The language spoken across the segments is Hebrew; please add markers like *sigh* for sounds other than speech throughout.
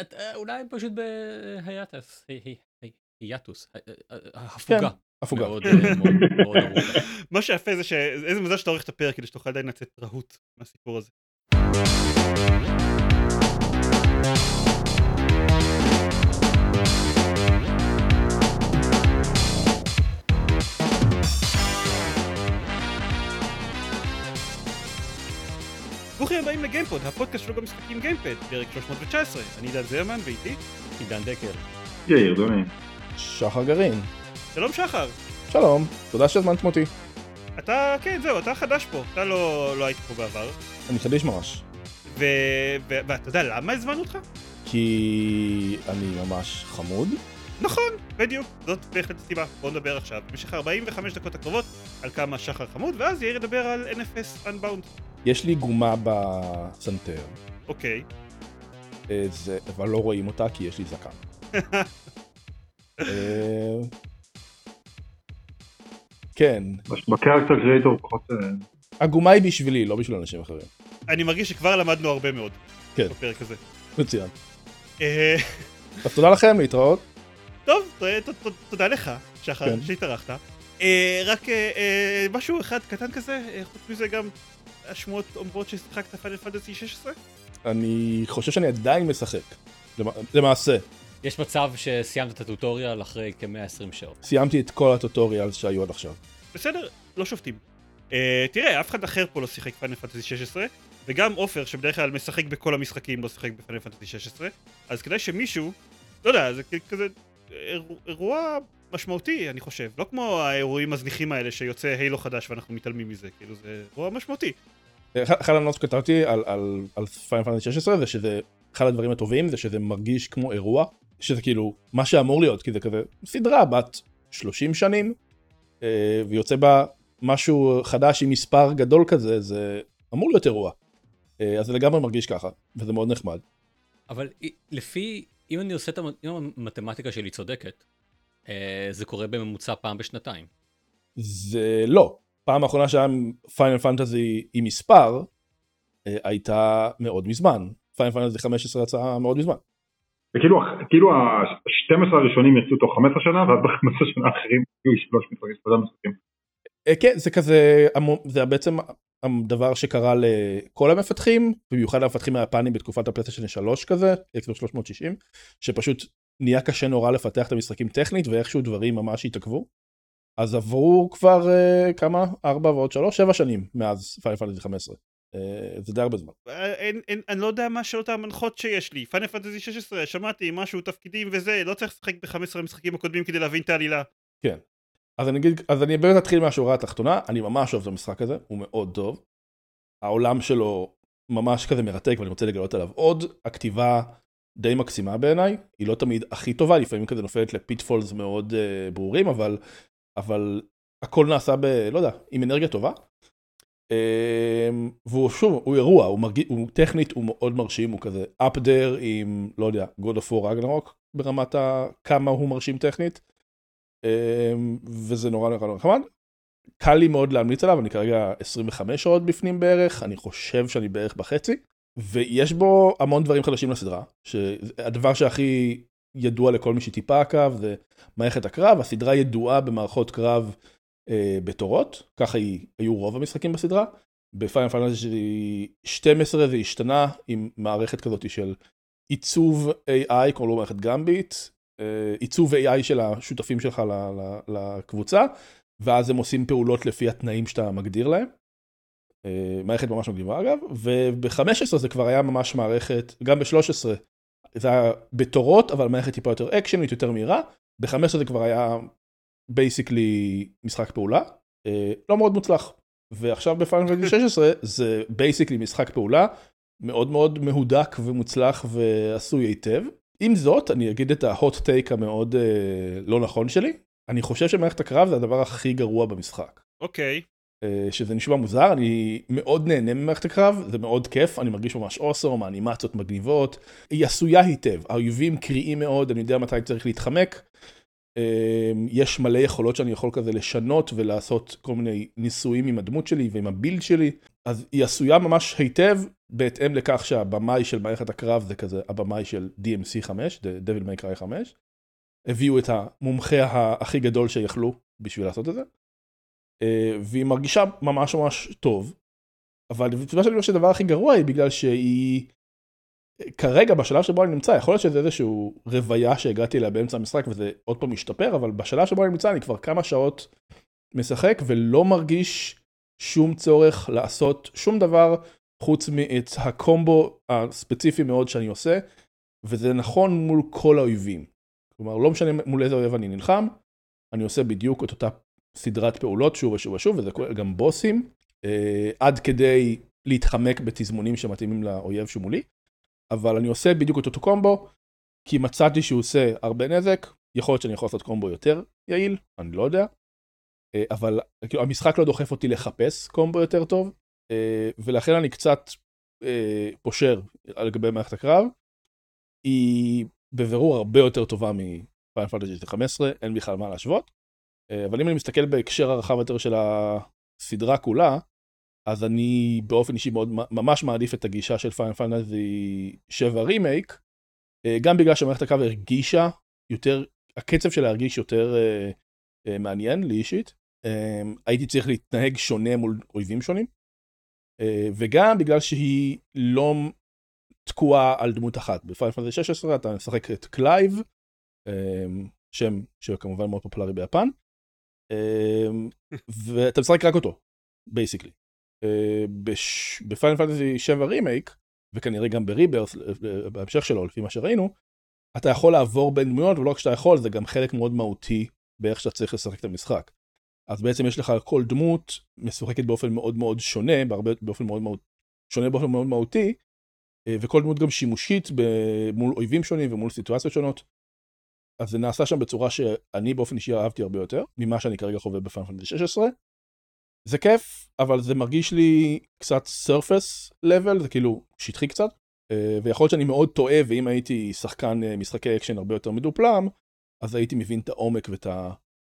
את- אה, אולי פשוט בהיאטס, היאטוס, אה, אה, אה, הפוגה. הפוגה. מאוד, מאוד מאוד ארוכה. *laughs* מה שיפה זה שאיזה מזל שאתה עורך את הפרק כדי שתוכל עדיין לצאת רהוט מהסיפור הזה. ברוכים הבאים לגיימפוד, הפודקאסט שלו במשחקים גיימפד, פרק 319. אני עידן זרמן ואיתי. עידן דקר. יאיר דוני. שחר גרעין. שלום שחר. שלום, תודה שהזמנתם אותי. אתה, כן, זהו, אתה חדש פה. אתה לא, לא היית פה בעבר. אני חדיש ממש. ו... ו... ואתה יודע למה הזמנו אותך? כי אני ממש חמוד. נכון, בדיוק, זאת בהחלט הסיבה. בואו נדבר עכשיו במשך 45 דקות הקרובות על כמה שחר חמוד, ואז יאיר ידבר על NFS Unbound. יש לי גומה בסנטר, אוקיי. אה, זה, אבל לא רואים אותה כי יש לי זקן. *laughs* אה, כן, בקרקטר קריאטור פחות... הגומה היא בשבילי, לא בשביל אנשים אחרים. אני מרגיש שכבר למדנו הרבה מאוד. כן. בפרק הזה. מצוין. אה, אז תודה לכם, להתראות. טוב, תודה לך, שחר, כן. שהתארחת. רק משהו אחד קטן כזה, חוץ מזה גם השמועות אומרות ששיחקת פאנל פנטסי 16? אני חושב שאני עדיין משחק. למ- למעשה, יש מצב שסיימת את הטוטוריאל אחרי כ-120 שעות. סיימתי את כל הטוטוריאלס שהיו עד עכשיו. בסדר, לא שופטים. Uh, תראה, אף אחד אחר פה לא שיחק פאנל פנטסי 16, וגם עופר, שבדרך כלל משחק בכל המשחקים, לא שיחק בפאנל פנטסי 16, אז כדאי שמישהו, לא יודע, זה כזה אירוע משמעותי, אני חושב. לא כמו האירועים הזניחים האלה שיוצא Halo חדש ואנחנו מתעלמים מזה, כאילו זה אירוע משמעותי. אחד אחד ה notes שכתבתי על, Final Fantasy 16 זה שזה אחד הדברים הטובים זה שזה מרגיש כמו אירוע שזה כאילו מה שאמור להיות כי זה כזה סדרה בת 30 שנים אה, ויוצא בה משהו חדש עם מספר גדול כזה זה אמור להיות אירוע. אה, אז זה לגמרי מרגיש ככה וזה מאוד נחמד. אבל לפי, אם אני עושה את המתמטיקה שלי צודקת, אה, זה קורה בממוצע פעם בשנתיים. זה לא פעם האחרונה שהיה Final Fantasy עם מספר אה, הייתה מאוד מזמן Final Fantasy 15 יצאה מאוד מזמן. זה כאילו, כאילו ה-12 הראשונים יצאו תוך 15 שנה ואז ב-15 שנה האחרים יהיו שלוש שלושה משחקים. אה, כן זה כזה זה בעצם הדבר שקרה לכל המפתחים במיוחד המפתחים היפנים בתקופת ה PlayStation 3 כזה Xbox 360 שפשוט נהיה קשה נורא לפתח את המשחקים טכנית ואיכשהו דברים ממש התעכבו. אז עברו כבר אה, כמה 4 ועוד 3 7 שנים מאז Final Fantasy 15 אה, זה די הרבה זמן. אה, אין, אין, אני לא יודע מה השאלות המנחות שיש לי. Final Fantasy 16, שמעתי משהו, תפקידים וזה, לא צריך לשחק ב-15 המשחקים הקודמים כדי להבין את העלילה. אז אני אגיד אז אני באמת אתחיל מהשורה התחתונה אני ממש אוהב את המשחק הזה הוא מאוד טוב. העולם שלו ממש כזה מרתק ואני רוצה לגלות עליו עוד הכתיבה די מקסימה בעיניי היא לא תמיד הכי טובה לפעמים כזה נופלת לפיטפולס מאוד uh, ברורים אבל אבל הכל נעשה ב... לא יודע עם אנרגיה טובה. Um, והוא שוב הוא אירוע הוא מרגיש הוא טכנית הוא מאוד מרשים הוא כזה up there עם לא יודע God of War Ragnarok ברמת ה... כמה הוא מרשים טכנית. אמ, וזה נורא נורא נורא נחמד. קל לי מאוד להמליץ עליו, אני כרגע 25 שעות בפנים בערך, אני חושב שאני בערך בחצי, ויש בו המון דברים חדשים לסדרה, שהדבר שהכי ידוע לכל מי שטיפה עקב זה מערכת הקרב, הסדרה ידועה במערכות קרב אה, בתורות, ככה היא, היו רוב המשחקים בסדרה. בפיינל פנטסי 12 זה השתנה עם מערכת כזאת של עיצוב AI, קוראים לו מערכת Gambit, אה, עיצוב AI של השותפים שלך לקבוצה, ואז הם עושים פעולות לפי התנאים שאתה מגדיר להם. אה, מערכת ממש מגניבה אגב, וב-15 זה כבר היה ממש מערכת, גם ב-13 זה היה בתורות, אבל מערכת טיפה יותר אקשנית, יותר מהירה, ב-15 זה כבר היה basically משחק פעולה, אה, לא מאוד מוצלח. ועכשיו ב Final Fantasy 16 זה basically משחק פעולה, מאוד מאוד מהודק ומוצלח ועשוי היטב. עם זאת, אני אגיד את ההוט טייק המאוד אה, לא נכון שלי. אני חושב שמערכת הקרב זה הדבר הכי גרוע במשחק. אוקיי. אה, שזה נשמע מוזר, אני מאוד נהנה ממערכת הקרב, זה מאוד כיף, אני מרגיש ממש אוסום, האנימציות מגניבות, היא עשויה היטב, האויבים קריאים מאוד, אני יודע מתי צריך להתחמק. אה, יש מלא יכולות שאני יכול כזה לשנות ולעשות כל מיני ניסויים עם הדמות שלי ועם הבילד שלי, אז היא עשויה ממש היטב, בהתאם לכך שהבמאי של מערכת הקרב זה כזה הבמאי של DMC 5, Devil May Cry 5. הביאו את המומחה הכי גדול שיכלו בשביל לעשות את זה. אה, והיא מרגישה ממש ממש טוב, אבל הסיבה שאני אומר שהדבר הכי גרוע היא בגלל שהיא כרגע בשלב שבו אני נמצא יכול להיות שזה איזשהו רוויה שהגעתי אליה באמצע המשחק וזה עוד פעם משתפר אבל בשלב שבו אני נמצא אני כבר כמה שעות משחק ולא מרגיש שום צורך לעשות שום דבר חוץ מאת הקומבו הספציפי מאוד שאני עושה וזה נכון מול כל האויבים. כלומר לא משנה מול איזה אויב אני נלחם אני עושה בדיוק את אותה סדרת פעולות שוב ושוב ושוב וזה כולל גם בוסים אה, עד כדי להתחמק בתזמונים שמתאימים לאויב שמולי. אבל אני עושה בדיוק את אותו קומבו, כי מצאתי שהוא עושה הרבה נזק, יכול להיות שאני יכול לעשות קומבו יותר יעיל, אני לא יודע, אה, אבל כאילו, המשחק לא דוחף אותי לחפש קומבו יותר טוב, אה, ולכן אני קצת פושר לגבי מערכת הקרב. היא בבירור הרבה יותר טובה מ Final Fantasy 15, אין בכלל מה להשוות. אבל אם אני מסתכל בהקשר הרחב יותר של הסדרה כולה, אז אני באופן אישי מאוד ממש מעדיף את הגישה של Final Fantasy 7 רימייק, אה, גם בגלל שמערכת הקרב הרגישה יותר, הקצב שלה הרגיש יותר אה, אה, מעניין לי אישית. הייתי צריך להתנהג שונה מול אויבים שונים, וגם בגלל שהיא לא תקועה על דמות אחת. ב Final Fantasy 16 אתה משחק את קלייב, שם שכמובן מאוד פופולרי ביפן, ואתה משחק רק אותו, basically. אה, ב Final Fantasy 7 רימייק, וכנראה גם ב Rebirth אה, בהמשך שלו לפי מה שראינו, אתה יכול לעבור בין דמויות ולא רק שאתה יכול זה גם חלק מאוד מהותי באיך שאתה צריך לשחק את המשחק. אז בעצם יש לך כל דמות משוחקת באופן מאוד מאוד שונה, בהרבה, באופן מאוד מאוד שונה באופן מאוד מהותי, אה, וכל דמות גם שימושית מול אויבים שונים ומול סיטואציות שונות. אז זה נעשה שם בצורה שאני באופן אישי אהבתי הרבה יותר ממה שאני כרגע חווה ב Final Fantasy 16. זה כיף, אבל זה מרגיש לי קצת surface level, זה כאילו שטחי קצת, אה, ויכול להיות שאני מאוד טועה, ואם הייתי שחקן אה, משחקי אקשן הרבה יותר מדופלם, אז הייתי מבין את העומק ואת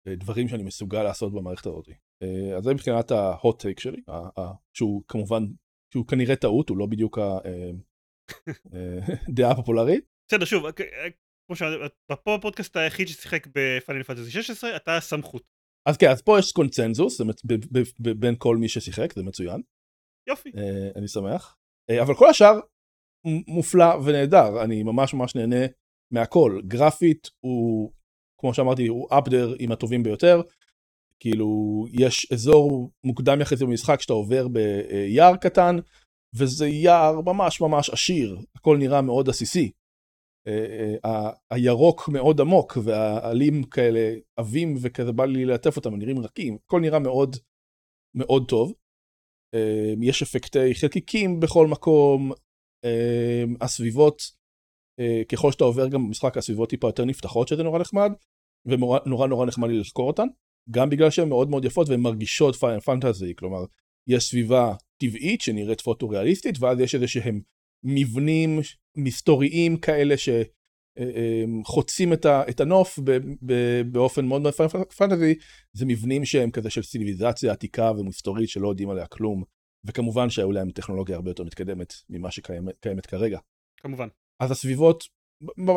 הדברים שאני מסוגל לעשות במערכת הזאת. אה, אז זה מבחינת ה-hot take שלי, שהוא כמובן, שהוא כנראה טעות, הוא לא בדיוק הדעה *laughs* הפופולרית. בסדר, שוב, כמו שאמרתי, בפודקאסט היחיד ששיחק ב Final Fantasy 16, אתה הסמכות. אז כן, אז פה יש קונצנזוס בין כל מי ששיחק, זה מצוין. יופי. Uh, אני שמח. Uh, אבל כל השאר מופלא ונהדר, אני ממש ממש נהנה מהכל. גרפית הוא, כמו שאמרתי, הוא אפדר עם הטובים ביותר. כאילו, יש אזור מוקדם יחסית במשחק שאתה עובר ביער קטן, וזה יער ממש ממש עשיר, הכל נראה מאוד עסיסי. אה, אה, הירוק מאוד עמוק והעלים כאלה עבים וכזה בא לי ללטף אותם, הם נראים רכים, הכל נראה מאוד מאוד טוב. אה, יש אפקטי חלקיקים בכל מקום, הסביבות, ככל שאתה עובר גם במשחק הסביבות טיפה יותר נפתחות שזה נורא נחמד, ונורא נורא נחמד לי לחקור אותן, גם בגלל שהן מאוד מאוד יפות והן מרגישות פיינל פנטזי, כלומר יש סביבה טבעית שנראית פוטו-ריאליסטית ואז יש איזה שהם מבנים מסתוריים כאלה שחוצים את, את הנוף באופן מאוד מאוד פנטזי, זה מבנים שהם כזה של סיביליזציה עתיקה ומסתורית שלא יודעים עליה כלום, וכמובן שהיו להם טכנולוגיה הרבה יותר מתקדמת ממה שקיימת כרגע. כמובן. אז הסביבות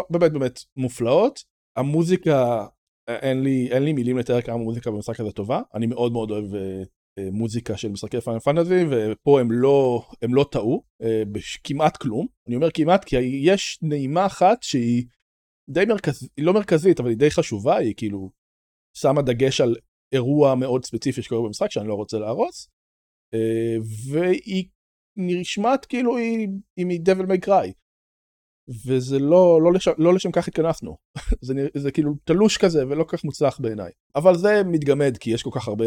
באמת באמת מופלאות, המוזיקה, אין לי, אין לי מילים לתאר כמה מוזיקה במשחק הזה טובה, אני מאוד מאוד אוהב אה, אה, מוזיקה של משחקי פיינל פנטזי ופה הם לא הם לא טעו אה, כמעט כלום. אני אומר כמעט כי יש נעימה אחת שהיא די מרכזית היא לא מרכזית אבל היא די חשובה היא כאילו שמה דגש על אירוע מאוד ספציפי שקורה במשחק שאני לא רוצה להרוס אה, והיא נשמעת כאילו היא, היא מדבל מי קריי וזה לא, לא, לשם, לא לשם כך התכנסנו. *laughs* זה, זה כאילו תלוש כזה ולא כל כך מוצלח בעיניי. אבל זה מתגמד כי יש כל כך הרבה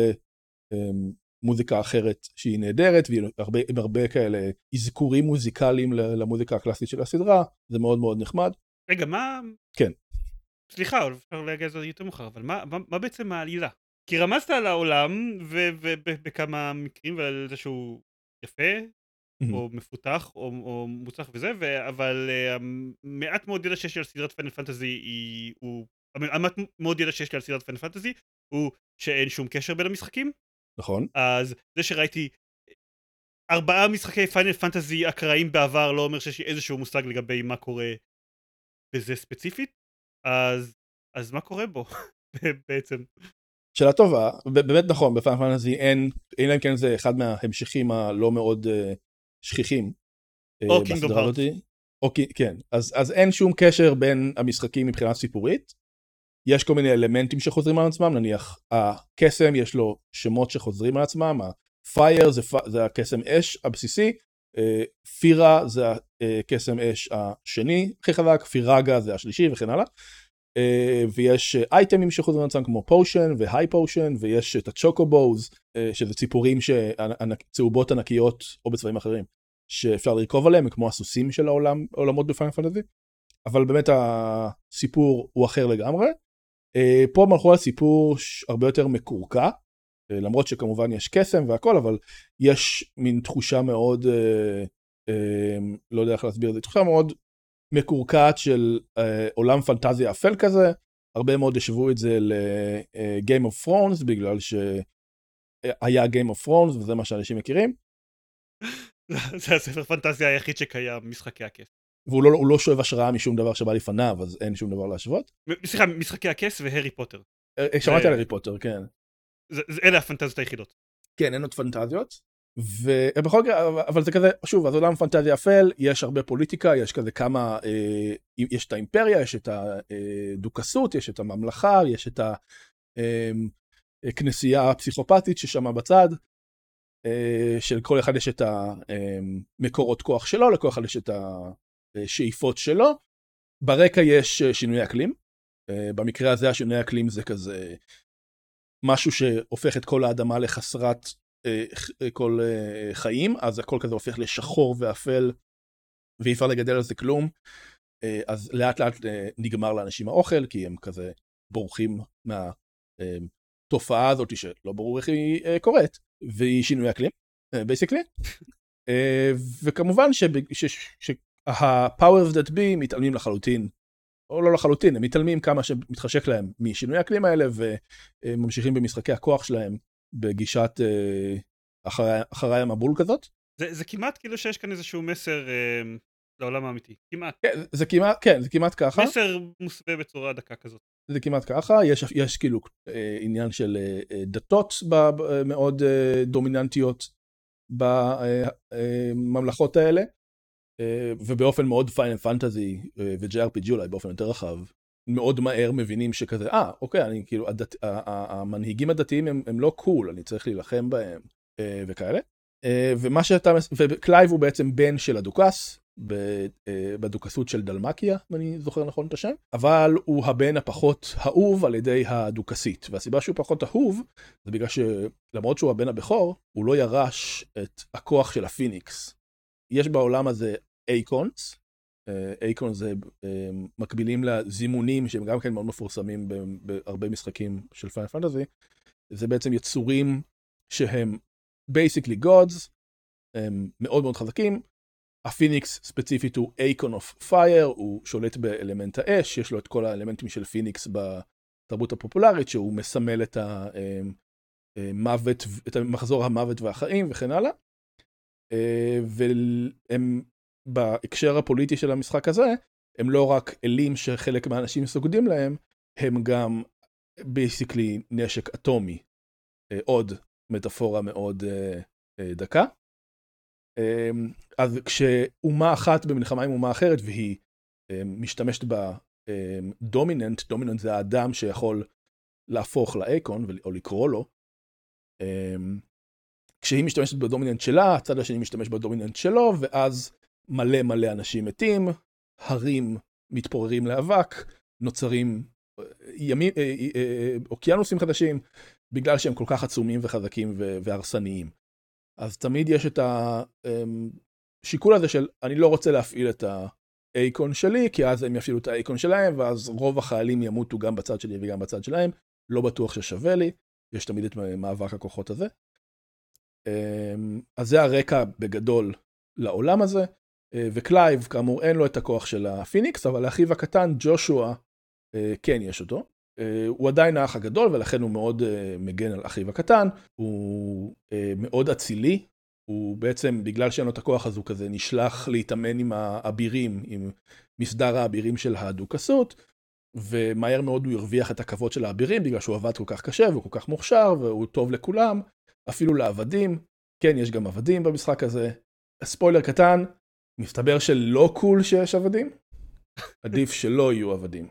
מוזיקה אחרת שהיא נהדרת ועם הרבה, הרבה כאלה אזכורים מוזיקליים למוזיקה הקלאסית של הסדרה זה מאוד מאוד נחמד. רגע מה? כן. סליחה אפשר להגיע לזה יותר מאוחר אבל מה, מה, מה בעצם העלילה? כי רמזת על העולם ובכמה מקרים ועל זה שהוא יפה או מפותח או, או מוצלח וזה ו- אבל אה, מעט מאוד ידע שיש לי על סדרת Final Fantasy היא הוא המעט מאוד ידע שיש לי על סדרת Final Fantasy הוא שאין שום קשר בין המשחקים נכון. אז זה שראיתי ארבעה משחקי Final Fantasy אקראיים בעבר לא אומר שיש לי איזשהו מושג לגבי מה קורה בזה ספציפית, אז, אז מה קורה בו *laughs* בעצם? שאלה טובה, באמת נכון, בפיינל פנטזי אין, אלא אם כן זה אחד מההמשכים הלא מאוד uh, שכיחים. uh, או קינגדום כי- כן, אז, אז אין שום קשר בין המשחקים מבחינה סיפורית. יש כל מיני אלמנטים שחוזרים על עצמם, נניח הקסם יש לו שמות שחוזרים על עצמם, הפייר זה, זה הקסם אש הבסיסי, אה, פירה זה הקסם אש השני הכי חזק, פירגה זה השלישי וכן הלאה. אה, ויש אה, אייטמים שחוזרים על עצמם כמו פושן והיי פושן ויש את הצ'וקובוז אה, שזה ציפורים צהובות ענקיות או בצבעים אחרים שאפשר לרכוב עליהם כמו הסוסים של העולם העולמות בפיינל פנטזי אבל באמת הסיפור הוא אחר לגמרי. אה, פה הם הלכו על סיפור ש- הרבה יותר מקורקע אה, למרות שכמובן יש קסם והכל אבל יש מין תחושה מאוד אה, לא יודע איך להסביר את זה תחושה מאוד מקורקעת של עולם פנטזיה אפל כזה הרבה מאוד השוו את זה ל-game of Thrones בגלל שהיה Game of Thrones וזה מה שאנשים מכירים *laughs* זה הספר פנטזיה היחיד שקיים, משחקי הכס. והוא לא, לא שואב השראה משום דבר שבא לפניו אז אין שום דבר להשוות. סליחה, משחקי הכס והארי פוטר. אה, שמעתי על הארי פוטר כן. זה, זה, אלה הפנטזיות היחידות. כן אין עוד פנטזיות. ובכל מקרה אבל- זה כזה שוב אז עולם פנטזיה אפל יש הרבה פוליטיקה יש כזה כמה אה, יש את האימפריה יש את הדוכסות יש את הממלכה יש את הכנסייה הפסיכופתית ששמה בצד. אה, של כל אחד יש את המקורות כוח שלו לכל אחד יש את השאיפות שלו. ברקע יש אה, שינוי אקלים. אה, במקרה הזה השינוי אקלים זה כזה משהו שהופך את כל האדמה לחסרת אה, כל חיים, אז הכל כזה הופך לשחור ואפל, ואי אפשר לגדל על זה כלום. אז לאט לאט נגמר לאנשים האוכל, כי הם כזה בורחים מהתופעה הזאת שלא ברור איך היא קורית, והיא שינוי אקלים, בייסיקלי. וכמובן שה-powers that be מתעלמים לחלוטין או לא לחלוטין, הם מתעלמים כמה שמתחשק להם משינוי האקלים האלה וממשיכים במשחקי הכוח שלהם בגישת אה, אחרי, אחרי המבול כזאת. זה, זה כמעט כאילו שיש כאן איזשהו מסר אה, לעולם האמיתי. כמעט. כן, זה כמעט, כן, זה כמעט ככה, מסר מוסווה בצורה דקה כזאת. זה כמעט ככה, יש, יש כאילו אה, עניין של אה, אה, דתות ב, ב, מאוד אה, דומיננטיות בממלכות האלה, אה, ובאופן מאוד Final Fantasy אה, ו-JRPG אולי באופן יותר רחב, מאוד מהר מבינים שכזה, אה, אוקיי, אני כאילו, הדת, המנהיגים הדתיים הם, הם לא cool, אני צריך להילחם בהם אה, וכאלה. אה, ומה שאתה, וקלייב הוא בעצם בן של הדוכס, אה, בדוכסות של דלמקיה, אם אני זוכר נכון את השם, אבל הוא הבן הפחות אהוב על ידי הדוכסית, והסיבה שהוא פחות אהוב זה בגלל שלמרות שהוא הבן הבכור, הוא לא ירש את הכוח של הפיניקס. יש בעולם הזה Eikons, Eikons זה אה, מקבילים לזימונים שהם גם כן מאוד מפורסמים בהרבה משחקים של Final Fantasy, זה בעצם יצורים שהם basically gods, הם מאוד מאוד חזקים, הפיניקס ספציפית הוא Eikon of Fire, הוא שולט באלמנט האש, יש לו את כל האלמנטים של פיניקס בתרבות הפופולרית, שהוא מסמל את המוות, את מחזור המוות והחיים וכן הלאה. אה, והם בהקשר הפוליטי של המשחק הזה, הם לא רק אלים שחלק מהאנשים סוגדים להם, הם גם basically נשק אטומי. אה, עוד מטאפורה מאוד אה, דקה. אז כשאומה אחת במלחמה עם אומה אחרת והיא משתמשת ב Dominant, Dominant זה האדם שיכול להפוך לאייקון או לקרוא לו, כשהיא משתמשת בדומיננט שלה, הצד השני משתמש בדומיננט שלו, ואז מלא מלא אנשים מתים, הרים מתפוררים לאבק, נוצרים אה, ימים, אה, אה, אוקיינוסים חדשים, בגלל שהם כל כך עצומים וחזקים והרסניים. אז תמיד יש את השיקול הזה של אני לא רוצה להפעיל את האייקון שלי, כי אז הם יפעילו את האייקון שלהם, ואז רוב החיילים ימותו גם בצד שלי וגם בצד שלהם, לא בטוח ששווה לי, יש תמיד את מאבק הכוחות הזה. אמ, אז זה הרקע בגדול לעולם הזה, אה, וקלייב כאמור אין לו את הכוח של הפיניקס, אבל לאחיו הקטן ג'ושוע אה, כן יש אותו. אה, הוא עדיין האח הגדול ולכן הוא מאוד מגן על אחיו הקטן, הוא מאוד אצילי, הוא בעצם, בגלל שאין לו את הכוח אז הוא כזה נשלח להתאמן עם האבירים, עם מסדר האבירים של הדוכסות, ומהר מאוד הוא הרוויח את הכבוד של האבירים בגלל שהוא עבד כל כך קשה והוא כל כך מוכשר והוא טוב לכולם, אפילו לעבדים. כן, יש גם עבדים במשחק הזה. ספוילר קטן, מסתבר שלא קול שיש עבדים, עדיף שלא יהיו עבדים.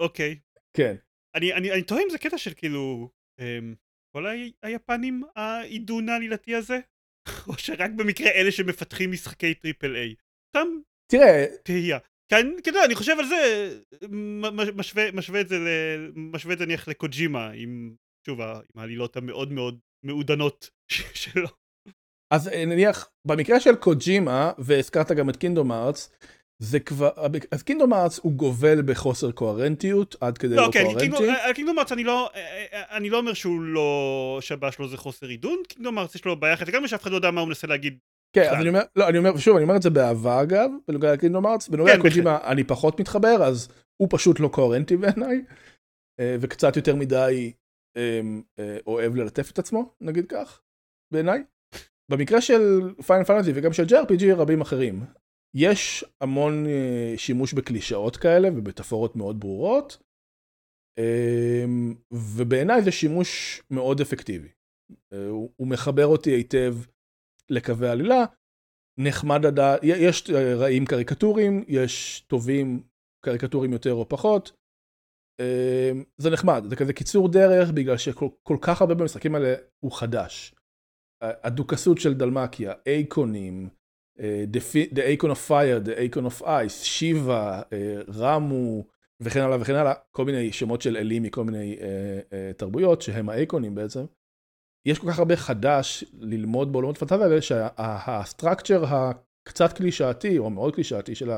אוקיי. כן. אני, אני, אני תוהה אם זה קטע של כאילו, אמ, כל ה- היפנים העידון העלילתי הזה? או שרק במקרה אלה שמפתחים משחקי triple A? סתם תראה, תהייה. כן, כן, אני חושב על זה, משווה, משווה את זה, ל- משווה את זה נניח לקוג'ימה, עם, שוב, עם העלילות המאוד מאוד מעודנות שלו. אז אה, נניח, במקרה של קוג'ימה, והזכרת גם את Kingdom Hearts, זה כבר, אז Kingdom Hearts הוא גובל בחוסר קוהרנטיות, עד כדי לא, לא, כן, קוהרנטי. על Kingdom Hearts אני לא, אה, אה, אני לא אומר שהוא לא, שהבעיה שלו זה חוסר עידון, Kingdom Hearts יש לו בעיה אחרת, גם שאף אחד לא יודע מה הוא מנסה להגיד. כן, אז. אני אומר, לא, אני אומר, שוב, אני אומר את זה באהבה אגב, בנוגע לקינדום ארץ, בנוגע כן, לקוג'ימה אני פחות מתחבר, אז הוא פשוט לא קוהרנטי בעיניי, אה, וקצת יותר מדי אה, אה, אוהב ללטף את עצמו, נגיד כך, בעיניי. במקרה של פיינל פנטזי וגם של JRPG רבים אחרים, יש המון אה, שימוש בקלישאות כאלה ובטפורות מאוד ברורות, אה, ובעיניי זה שימוש מאוד אפקטיבי. אה, הוא מחבר אותי היטב לקווי עלילה, נחמד לדעת, יש אה, רעים קריקטורים, יש טובים קריקטורים יותר או פחות. אה, זה נחמד, זה כזה קיצור דרך בגלל שכל כל כך הרבה במשחקים האלה הוא חדש. הדוכסות של דלמקיה, אייקונים, אה, The Icon of Fire, The Icon of Ice, שיבה, אה, רמו וכן הלאה וכן הלאה, כל מיני שמות של אלים מכל מיני אה, תרבויות שהם האייקונים בעצם. יש כל כך הרבה חדש ללמוד בעולמות פנטזיה האלה שהסטרקצ'ר הקצת קלישאתי או מאוד קלישאתי של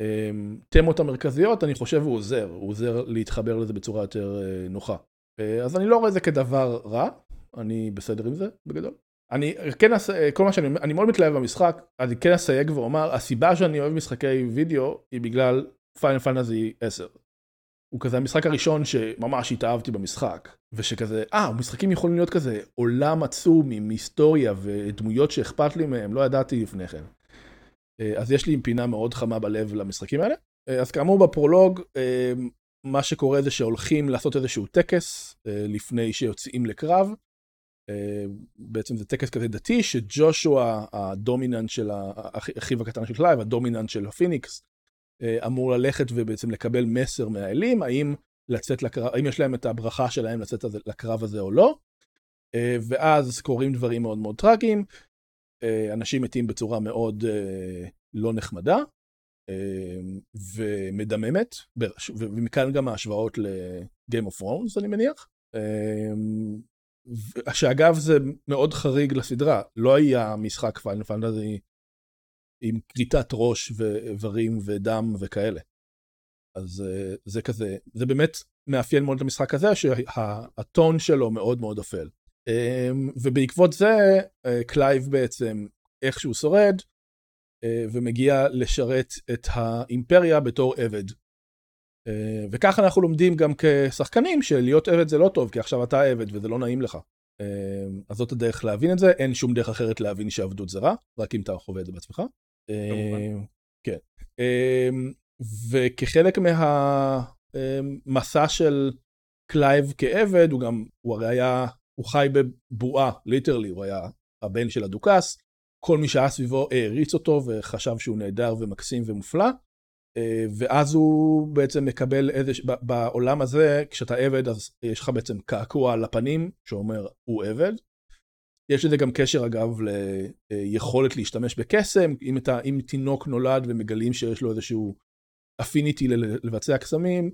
התמות המרכזיות אני חושב הוא עוזר, הוא עוזר להתחבר לזה בצורה יותר אה, נוחה. אה, אז אני לא רואה את זה כדבר רע, אני בסדר עם זה בגדול. אני כן אעשה, כל מה שאני אומר, אני מאוד מתלהב במשחק, אני כן אסייג ואומר, הסיבה שאני אוהב משחקי וידאו היא בגלל Final Fantasy 10. הוא כזה המשחק הראשון שממש התאהבתי במשחק, ושכזה, אה, משחקים יכולים להיות כזה עולם עצום עם היסטוריה ודמויות שאכפת לי מהם, לא ידעתי לפני כן. אה, אז יש לי פינה מאוד חמה בלב למשחקים האלה. אה, אז כאמור בפרולוג, אה, מה שקורה זה שהולכים לעשות איזשהו טקס לפני שיוצאים לקרב. בעצם זה טקס כזה דתי שג'ושוע ה Dominant של האח- אחיו הקטן של קלייב, ה Dominant של הפיניקס, אמור ללכת ובעצם לקבל מסר מהאלים, האם לצאת לקרב, האם יש להם את הברכה שלהם לצאת לקרב הזה או לא. ואז קורים דברים מאוד מאוד טרגיים, אה, אנשים מתים בצורה מאוד אה, לא נחמדה אה, ומדממת, ומכאן גם ההשוואות ל-game of Thrones אני מניח. אה, שאגב זה מאוד חריג לסדרה, לא היה משחק פיינל פנטזי עם כריתת ראש ואיברים ודם וכאלה. אז אה, זה כזה, זה באמת מאפיין מאוד את המשחק הזה, שהטון שלו מאוד מאוד אפל. אה, ובעקבות זה, אה, קלייב בעצם איכשהו שורד, אה, ומגיע לשרת את האימפריה בתור עבד. אה, וככה אנחנו לומדים גם כשחקנים שלהיות עבד זה לא טוב, כי עכשיו אתה עבד וזה לא נעים לך. אז זאת הדרך להבין את זה, אין שום דרך אחרת להבין שעבדות זה רע, רק אם אתה חווה את זה בעצמך. כמובן. כן. וכחלק מהמסע של קלייב כעבד, הוא גם, הוא הרי היה, הוא חי בבועה, literally, הוא היה הבן של הדוכס, כל מי שהיה סביבו העריץ אותו וחשב שהוא נהדר ומקסים ומופלא, אה, ואז הוא בעצם מקבל איזה, בעולם הזה, כשאתה עבד אז יש לך בעצם קעקוע על הפנים, שאומר הוא עבד. יש לזה גם קשר אגב ליכולת להשתמש בקסם, אם, אתה, אם תינוק נולד ומגלים שיש לו איזשהו affinity לבצע קסמים,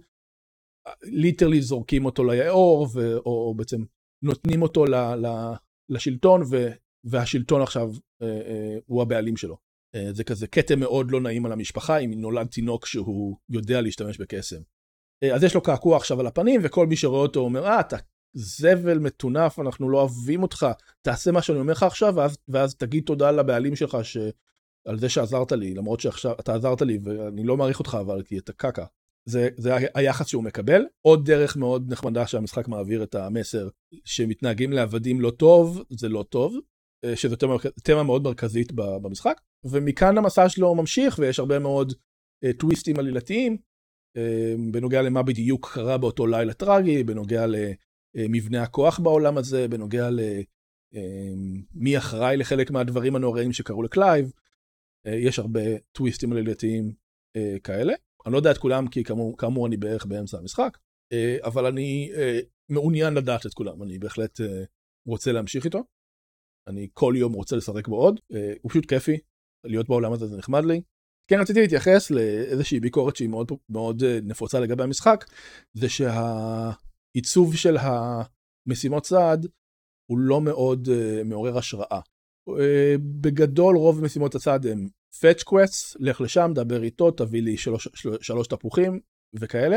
literally זורקים אותו ליאור, ו, או, או בעצם נותנים אותו ל, ל, לשלטון, ו, והשלטון עכשיו אה, אה, הוא הבעלים שלו. אה, זה כזה כתם מאוד לא נעים על המשפחה אם נולד תינוק שהוא יודע להשתמש בקסם. אה, אז יש לו קעקוע עכשיו על הפנים, וכל מי שרואה אותו אומר, אה, אתה זבל מטונף, אנחנו לא אוהבים אותך, תעשה מה שאני אומר לך עכשיו, ואז, ואז תגיד תודה לבעלים שלך ש... על זה שעזרת לי, למרות שעכשיו אתה עזרת לי ואני לא מעריך אותך, אבל כי אתה קקה. זה, זה היחס שהוא מקבל. עוד דרך מאוד נחמדה שהמשחק מעביר את המסר שמתנהגים לעבדים לא טוב, זה לא טוב. אה, שזו תמה, תמה מאוד מרכזית במשחק, ומכאן המסע שלו ממשיך ויש הרבה מאוד uh, טוויסטים עלילתיים, אה, בנוגע למה בדיוק קרה באותו לילה טרגי, בנוגע למבנה הכוח בעולם הזה, בנוגע למי אחראי לחלק מהדברים הנוראים שקרו לקלייב, יש הרבה טוויסטים עלילתיים כאלה. אני לא יודע את כולם כי כאמור, כאמור אני בערך באמצע המשחק, אה, אבל אני אה, מעוניין לדעת את כולם, אני בהחלט אה, רוצה להמשיך איתו. אני כל יום רוצה לשחק בו עוד, הוא פשוט כיפי, להיות בעולם הזה זה נחמד לי. כן רציתי להתייחס לאיזושהי ביקורת שהיא מאוד מאוד נפוצה לגבי המשחק, זה שהעיצוב של המשימות צעד הוא לא מאוד מעורר השראה. בגדול רוב משימות הצעד הם fetch quests, לך לשם, דבר איתו, תביא לי שלוש, שלוש תפוחים וכאלה.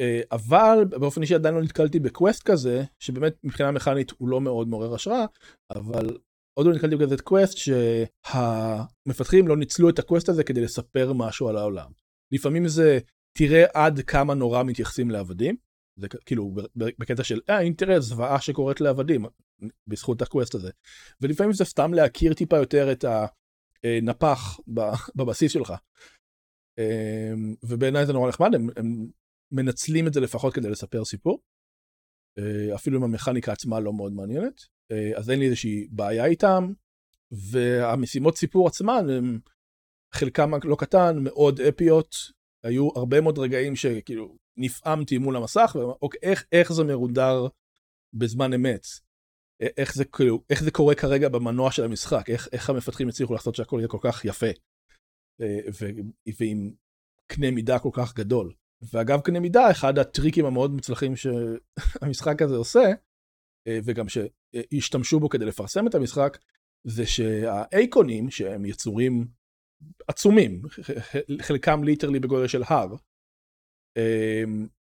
אה, אבל באופן אישי עדיין לא נתקלתי בקווסט כזה, שבאמת מבחינה מכנית הוא לא מאוד מעורר השראה, אבל עוד לא נתקלתי בכזה quest שהמפתחים לא ניצלו את ה quest הזה כדי לספר משהו על העולם. לפעמים זה תראה עד כמה נורא מתייחסים לעבדים, זה כאילו בקטע של אה תראה זוועה שקורית לעבדים בזכות ה quest הזה. ולפעמים זה סתם להכיר טיפה יותר את הנפח *laughs* בבסיס שלך. אה, ובעיניי זה נורא נחמד, הם, הם מנצלים את זה לפחות כדי לספר סיפור. אה, אפילו אם המכניקה עצמה לא מאוד מעניינת, אה, אז אין לי איזושהי בעיה איתם, והמשימות סיפור עצמן הם חלקם לא קטן, מאוד אפיות, היו הרבה מאוד רגעים שכאילו נפעמתי מול המסך, ואוקיי, איך, איך זה מרודר בזמן אמת, איך זה, כאילו, איך זה קורה כרגע במנוע של המשחק, איך, איך המפתחים הצליחו לעשות שהכל יהיה כל כך יפה, ו, ועם קנה מידה כל כך גדול. ואגב קנה מידה, אחד הטריקים המאוד מוצלחים שהמשחק *laughs* הזה עושה, וגם שהשתמשו בו כדי לפרסם את המשחק, זה שהאייקונים, שהם יצורים עצומים, חלקם ליטרלי בגודל של הר,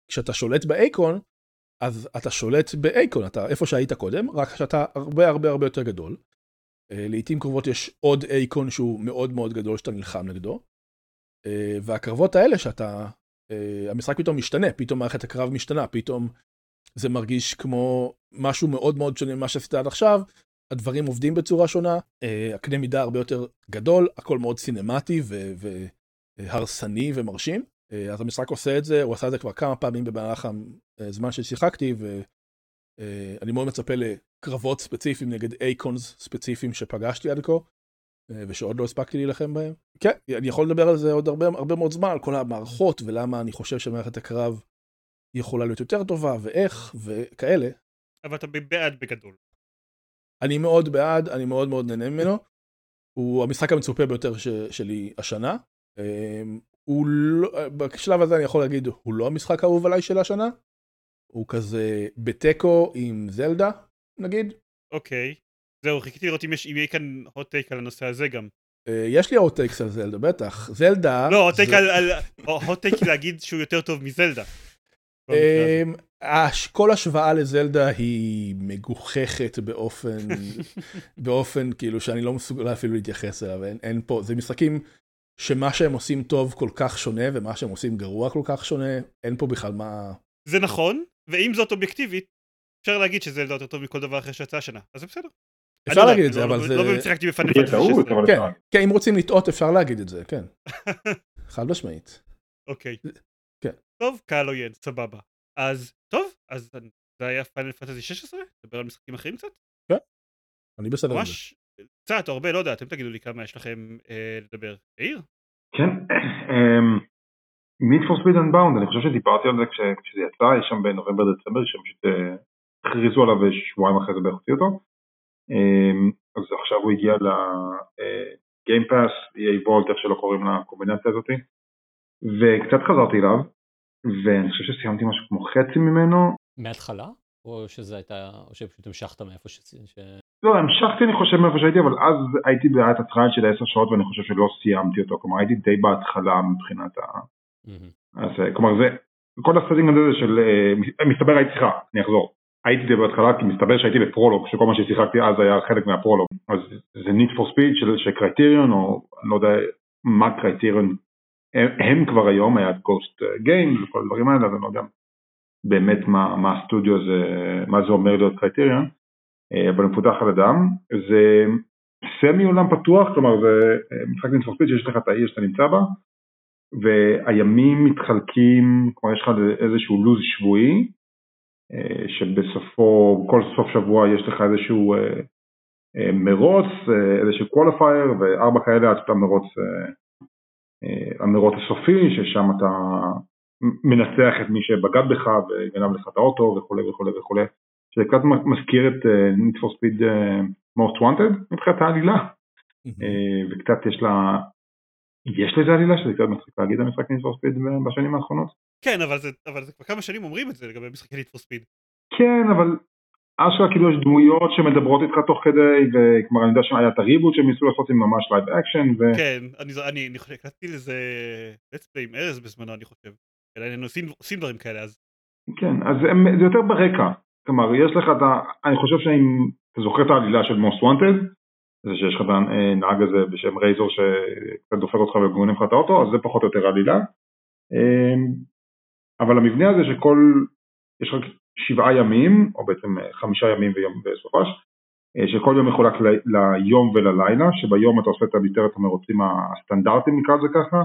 כשאתה שולט באייקון, אז אתה שולט באייקון, אתה איפה שהיית קודם, רק שאתה הרבה הרבה הרבה יותר גדול. אה, לעיתים קרובות יש עוד אייקון שהוא מאוד מאוד גדול שאתה נלחם נגדו. והקרבות האלה שאתה uh, המשחק פתאום משתנה, פתאום מערכת הקרב משתנה, פתאום זה מרגיש כמו משהו מאוד מאוד שונה ממה שעשית עד עכשיו, הדברים עובדים בצורה שונה, הקנה מידה הרבה יותר גדול, הכל מאוד סינמטי והרסני ומרשים. Uh, אז המשחק עושה את זה, הוא עשה את זה כבר כמה פעמים במהלך הזמן ששיחקתי, ואני uh, מאוד מצפה לקרבות ספציפיים נגד אייקונס ספציפיים שפגשתי עד כה. ושעוד לא הספקתי להילחם בהם. כן, אני יכול לדבר על זה עוד הרבה, הרבה מאוד זמן, על כל המערכות ולמה אני חושב שמערכת הקרב יכולה להיות יותר טובה ואיך וכאלה. אבל אתה בעד בגדול. אני מאוד בעד, אני מאוד מאוד נהנה ממנו. הוא המשחק המצופה ביותר ש, שלי השנה. הוא לא, בשלב הזה אני יכול להגיד, הוא לא המשחק האהוב עליי של השנה. הוא כזה בתיקו עם זלדה, נגיד. אוקיי. זהו, חיכיתי לראות אם יהיה כאן hot take על הנושא הזה גם. אה, יש לי hot takes על זלדה, בטח. זלדה... לא, hot take על... hot take להגיד שהוא יותר טוב מזלדה. *laughs* אמ, כל השוואה לזלדה היא מגוחכת באופן, *laughs* באופן כאילו שאני לא מסוגל אפילו להתייחס אליו, אין, אין פה, זה משחקים שמה שהם עושים טוב כל כך שונה ומה שהם עושים גרוע כל כך שונה, אין פה בכלל מה... זה נכון, ואם זאת אובייקטיבית, אפשר להגיד שזלדה יותר טוב מכל דבר אחר שיצא השנה, אז זה בסדר. אפשר להגיד את זה, אבל זה... לא באמת שיחקתי בפאנל כן, כן, אם רוצים לטעות אפשר להגיד את זה, כן. *laughs* חד משמעית. אוקיי. כן. טוב, קהל עוין, סבבה. אז, טוב, אז זה היה פאנל פנטזי 16? נדבר על משחקים אחרים קצת? כן, אני בסדר. ממש, קצת, הרבה, לא יודע, אתם תגידו לי כמה יש לכם אה, לדבר. יאיר? כן, מיד פור ספיד אנבאונד, אני חושב שדיברתי על זה כשזה יצא, יש שם בנובמבר דצמבר, שהם פשוט אה, הכריזו עליו שבועיים אחרי זה בערך אותו. אמ, אז עכשיו הוא הגיע לגיימפאס, EA וולט, איך שלא קוראים לקומבינציה הזאתי, וקצת חזרתי אליו, ואני חושב שסיימתי משהו כמו חצי ממנו. מההתחלה? או שזה הייתה, או שפשוט המשכת מאיפה ש... לא, המשכתי אני חושב מאיפה שהייתי, אבל אז הייתי בעיית התחלה של 10 שעות ואני חושב שלא סיימתי אותו, כלומר הייתי די בהתחלה מבחינת ה... אז כלומר זה, כל ה setting הזה של, אה, מסתבר הייתי סליחה, אני אחזור, הייתי די בהתחלה כי מסתבר שהייתי בפרולוג שכל מה ששיחקתי אז היה חלק מהפרולוג. אז זה Need for Speed של איזשהו Criterion או אני לא יודע מה Criterion הם, הם כבר היום היה Ghost Games וכל הדברים האלה אז אני לא יודע באמת מה, מה הסטודיו הזה מה זה אומר להיות Criterion אבל מפותח על ידם, זה סמי עולם פתוח, כלומר זה משחק Need for Speed שיש לך את העיר שאתה נמצא בה, והימים מתחלקים, כלומר יש לך איזשהו לו"ז שבועי, שבסופו, כל סוף שבוע יש לך איזשהו מרוץ, איזשהו qualifier, וארבע כאלה עד שאתה מרוץ, המרוץ הסופי, ששם אתה מנצח את מי שבגד בך וגנב לך את האוטו וכולי וכולי וכולי, שזה קצת מזכיר את Need for Speed Most Wanted מבחינת העלילה, וקצת יש לה, יש לזה עלילה שזה קצת מצחיק להגיד המשחק Need for Speed בשנים האחרונות. כן, אבל זה, אבל זה כבר כמה שנים אומרים את זה לגבי משחקי Need for Speed. כן, אבל אשכרה כאילו יש דמויות שמדברות איתך תוך כדי, וכלומר אני יודע שהיה את ה reboot שהם ניסו לעשות עם ממש live action. ו... כן, אני, אני, אני חושב, הקלטתי לזה let's play עם ארז בזמנו אני חושב. אלא הם עושים, עושים דברים כאלה אז. כן, אז הם, זה יותר ברקע. כלומר, יש לך את ה... אני חושב שאם אתה זוכר את העלילה של Most Wanted, זה שיש לך את הנהג הזה בשם רייזור שקצת דופק אותך וגונן לך את האוטו, אז זה פחות או יותר עלילה. אבל המבנה הזה שכל, יש לך שבעה ימים, או בעצם חמישה ימים ויום בסופש, שכל יום מחולק ליום וללילה, שביום אתה עושה את המרוצים הסטנדרטיים נקרא לזה ככה,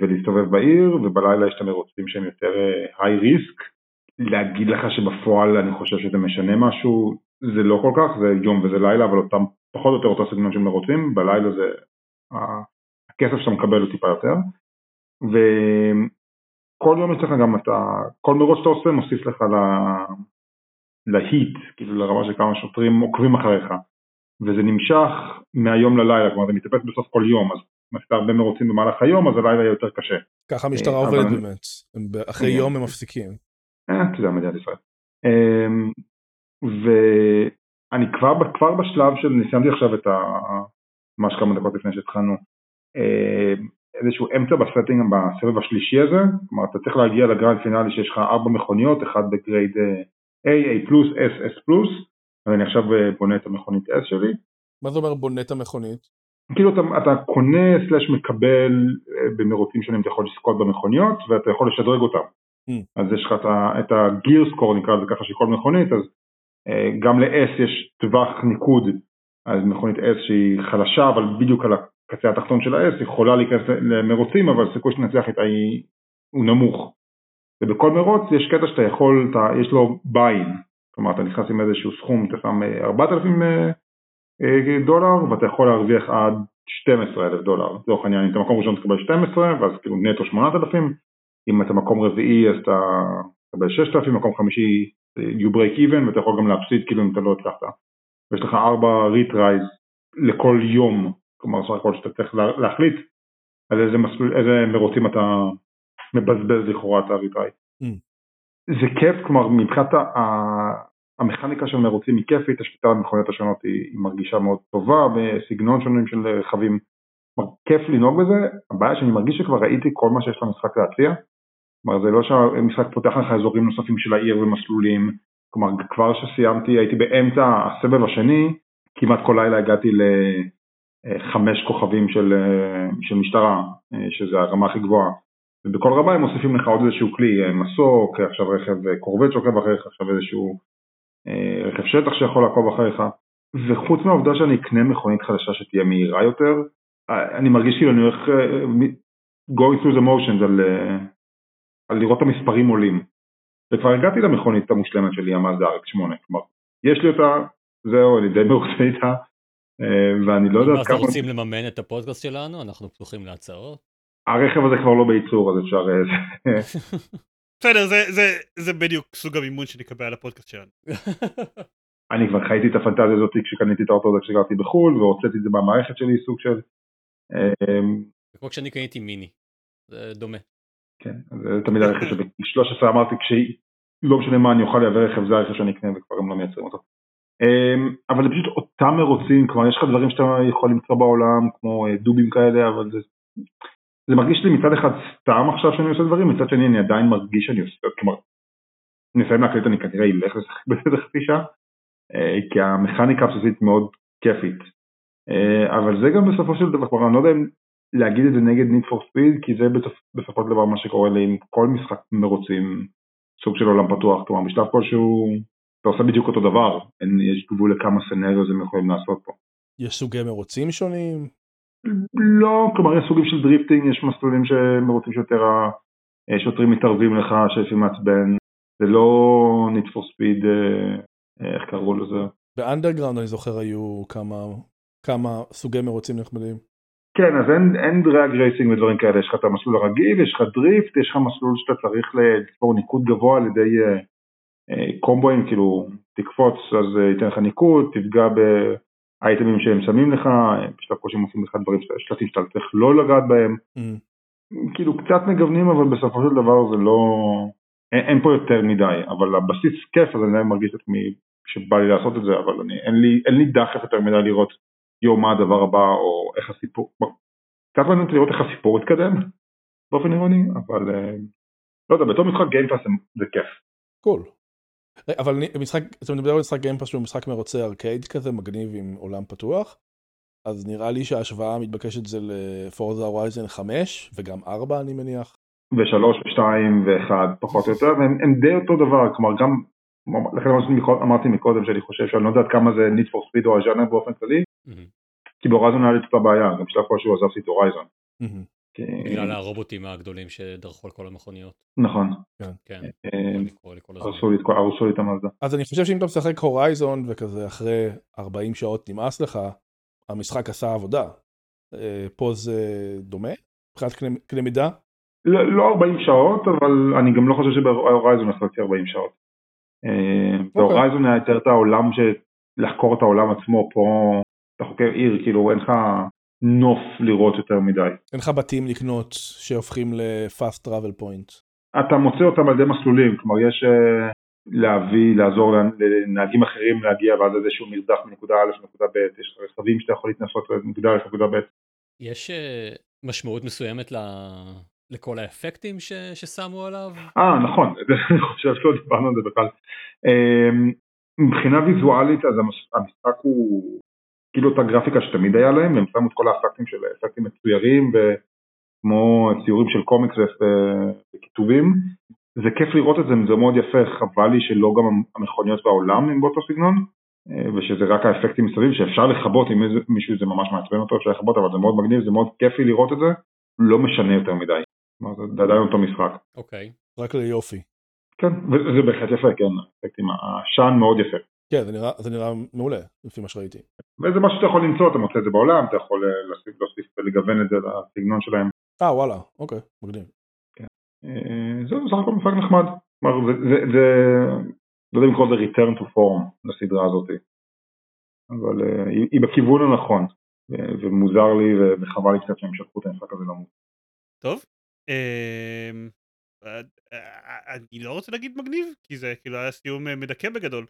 ולהסתובב בעיר, ובלילה יש את המרוצים שהם יותר היי ריסק. להגיד לך שבפועל אני חושב שזה משנה משהו, זה לא כל כך, זה יום וזה לילה, אבל אותם פחות או יותר אותו סגנון של מרוצים, בלילה זה הכסף שאתה מקבל הוא טיפה יותר. וכל יום יש לך גם את ה... כל מרוץ שאתה עושה מוסיף לך ל... להיט, כאילו לרמה של כמה שוטרים עוקבים אחריך. וזה נמשך מהיום ללילה, כלומר זה מתאפס בסוף כל יום, אז אם עשית הרבה מרוצים במהלך היום, אז הלילה יהיה יותר קשה. ככה המשטרה עובדת באמת, אחרי יום הם מפסיקים. אה, אתה יודע, מדינת ישראל. ואני כבר, כבר בשלב של, אני סיימתי עכשיו את ה... ממש כמה דקות לפני שהתחלנו, איזשהו אמצע בסטינג בסבב השלישי הזה, כלומר אתה צריך להגיע ל grand finale שיש לך ארבע מכוניות, אחד ב grade A, A plus, S, S ואני עכשיו בונה את המכונית S שלי. מה זה אומר בונה את המכונית? כאילו אתה, אתה קונה slash מקבל במרוצים שונים, אתה יכול לזכות במכוניות ואתה יכול לשדרג אותם. Mm. אז יש לך את ה gear score נקרא לזה ככה של כל מכונית, אז גם ל-S יש טווח ניקוד, אז מכונית S שהיא חלשה אבל בדיוק על הקצה התחתון של ה-S יכולה להיכנס למרוצים אבל הסיכוי שנצליח איתה הוא נמוך. ובכל מרוץ יש קטע שאתה יכול, אתה, יש לו buy-in, כלומר אתה נכנס עם איזשהו סכום, אתה שם 4,000 דולר ואתה יכול להרוויח עד 12,000 דולר, לצורך העניין אם אתה מקום ראשון תקבל 12 ואז כאילו נטו 8,000, אם אתה מקום רביעי אז אתה תקבל 6,000, מקום חמישי you break even ואתה יכול גם להפסיד כאילו אם אתה לא הצלחת. ויש לך 4 retries לכל יום, כלומר סך הכל שאתה צריך להחליט על איזה, מסלול, איזה מרוצים אתה מבזבז לכאורה את הריטריי. Mm. זה כיף, כלומר מבחינת המכניקה של מרוצים היא כיפית, השליטה על המכוניות השונות היא, היא מרגישה מאוד טובה, בסגנון שונים של רכבים, כלומר כיף לנהוג בזה, הבעיה שאני מרגיש שכבר ראיתי כל מה שיש למשחק להציע, כלומר זה לא שהמשחק פותח לך אזורים נוספים של העיר ומסלולים, כלומר כבר שסיימתי הייתי באמצע הסבב השני, כמעט כל לילה הגעתי לחמש כוכבים של, של משטרה, שזה הרמה הכי גבוהה, ובכל רמה הם מוסיפים לך עוד איזשהו כלי, מסוק, עכשיו רכב קורבט שעוקב אחריך, עכשיו איזשהו רכב שטח שיכול לעקוב אחריך, וחוץ מהעובדה שאני אקנה מכונית חדשה שתהיה מהירה יותר, אני מרגיש כאילו אני הולך going through the motions על, על לראות את המספרים עולים. וכבר הגעתי למכונית המושלמת שלי, המאזדה RX8, כלומר, יש לי אותה, זהו, אני די מרוצה איתה, ואני לא יודע כמה... אם רוצים לממן את הפודקאסט שלנו, אנחנו פתוחים להצעות. הרכב הזה כבר לא בייצור, אז אפשר... בסדר, זה, זה, זה בדיוק סוג המימון שנקבל על הפודקאסט שלנו. *laughs* אני כבר חייתי את הפנטזיה הזאת כשקניתי את האוטו הזה כשגרתי בחו"ל, והוצאתי את זה מהמערכת שלי, סוג של... כמו כשאני קניתי מיני, זה דומה. כן, זה תמיד הרכב שבגיל 13 אמרתי כשלא משנה מה אני אוכל לייבא רכב, זה הרכב שאני אקנה וכבר הם לא מייצרים אותו. אבל זה פשוט אותם מרוצים, כלומר יש לך דברים שאתה יכול למצוא בעולם, כמו דובים כאלה, אבל זה... זה מרגיש לי מצד אחד סתם עכשיו שאני עושה דברים, מצד שני אני עדיין מרגיש שאני עושה, כלומר, נסיים להקליט אני כנראה אלך לשחק בזה חצי שעה, כי המכניקה הבסיסית מאוד כיפית, אבל זה גם בסופו של דבר, אני לא יודע אם להגיד את זה נגד Need for Speed, כי זה בסופו של דבר מה שקורה לי עם כל משחק מרוצים, סוג של עולם פתוח, כלומר בשלב כלשהו אתה עושה בדיוק אותו דבר, אין, יש גבול לכמה scenery הם יכולים לעשות פה. יש סוגי מרוצים שונים? לא, כלומר יש סוגים של drifting, יש מסלולים שמרוצים שיותר השוטרים מתערבים לך, שלפעמים מעצבן, זה לא need for speed, איך קראו לזה? ב Underground אני זוכר היו כמה, כמה סוגי מרוצים נחמדים. כן, אז אין, אין drag racing ודברים כאלה, יש לך את המסלול הרגיל, יש לך drift, יש לך מסלול שאתה צריך לצבור ניקוד גבוה על ידי uh, uh, קומבואים, כאילו תקפוץ אז uh, ייתן לך ניקוד, תפגע באייטמים שהם שמים לך, בשלב כלשהם עושים לך דברים, שלטים שאתה צריך לא לגעת בהם, mm. כאילו קצת מגוונים אבל בסופו של דבר זה לא, אין, אין פה יותר מדי, אבל הבסיס כיף אז אני מרגיש את עצמי שבא לי לעשות את זה, אבל אני, אין, לי, אין לי דחף יותר מדי לראות יום מה הדבר הבא או איך הסיפור, קצת מעניין אותי לראות איך הסיפור יתקדם באופן עירוני, אבל אה, לא יודע, בתור משחק Game Pass זה כיף. Cool. אבל משחק, אתה מדבר על משחק Game Pass שהוא משחק מרוצי ארקייד כזה, מגניב עם עולם פתוח, אז נראה לי שההשוואה המתבקשת זה ל Forza Horizon 5 וגם 4 אני מניח. ושלוש ושתיים ואחד פחות או יותר, והם הם די אותו דבר, כלומר גם, לכן אמרתי מקודם שאני חושב שאני לא יודע כמה זה need for speed או הז'אנר באופן כללי, כי בהורייזון היה לי אותה בעיה, גם בשלב כלשהו עזבתי את הורייזון. בגלל הרובוטים הגדולים שדרכו על כל המכוניות. נכון. כן. כן. אה, הרסו לי את המאזדה. אז אני חושב שאם אתה משחק הורייזון וכזה אחרי 40 שעות נמאס לך, המשחק עשה עבודה. אה, פה זה דומה? מבחינת קנה מידה? לא 40 לא שעות, אבל אני גם לא חושב שבהורייזון עשיתי 40 שעות. אה, אוקיי. בהורייזון היה יותר את העולם, לחקור את העולם עצמו, פה אתה חוקר עיר, כאילו אין לך נוף לראות יותר מדי. אין לך בתים לקנות שהופכים ל-fast travel point. אתה מוצא אותם על ידי מסלולים, כלומר יש uh, להביא, לעזור לנהגים אחרים להגיע ואז איזשהו מרדף מנקודה א' לנקודה ב', יש רכבים שאתה יכול להתנסות לנקודה א' לנקודה ב'. יש uh, משמעות מסוימת ל... לכל האפקטים ש... ששמו עליו? אה נכון, *laughs* אני חושב שלא דיברנו על זה בכלל. Uh, מבחינה ויזואלית אז המשחק הוא כאילו אותה גרפיקה שתמיד היה להם, הם שמו את כל האפקטים של אפקטים מצוירים וכמו ציורים של קומיקס וכיתובים. זה כיף לראות את זה, זה מאוד יפה, חבל לי שלא גם המכוניות בעולם הם באותו סגנון, ושזה רק האפקטים מסביב שאפשר לכבות, אם מישהו זה ממש מעצבן אותו אפשר לכבות, אבל זה מאוד מגניב, זה מאוד כיפי לראות את זה, לא משנה יותר מדי. זה עדיין אותו משחק. אוקיי. Okay. רק ליופי. כן, וזה בהחלט יפה, כן, האפקטים, השאן מאוד יפה. כן, זה נראה, זה נראה מעולה, לפי מה שראיתי. וזה משהו שאתה יכול למצוא, אתה מוצא את זה בעולם, אתה יכול אה, להוסיף, להוסיף ולגוון את זה לסגנון שלהם. אה, וואלה, אוקיי, מגניב. כן. אה, זהו, בסך הכל משחק נחמד. כלומר, זה, זה, לא יודע אם לקרוא לזה return to form לסדרה הזאת, אבל uh, היא, היא בכיוון הנכון, ומוזר לי וחבל לי קצת שהם שלחו את המשחק הזה למות. טוב, אמ, אני לא רוצה להגיד מגניב, כי זה כאילו היה סיום מדכא בגדול.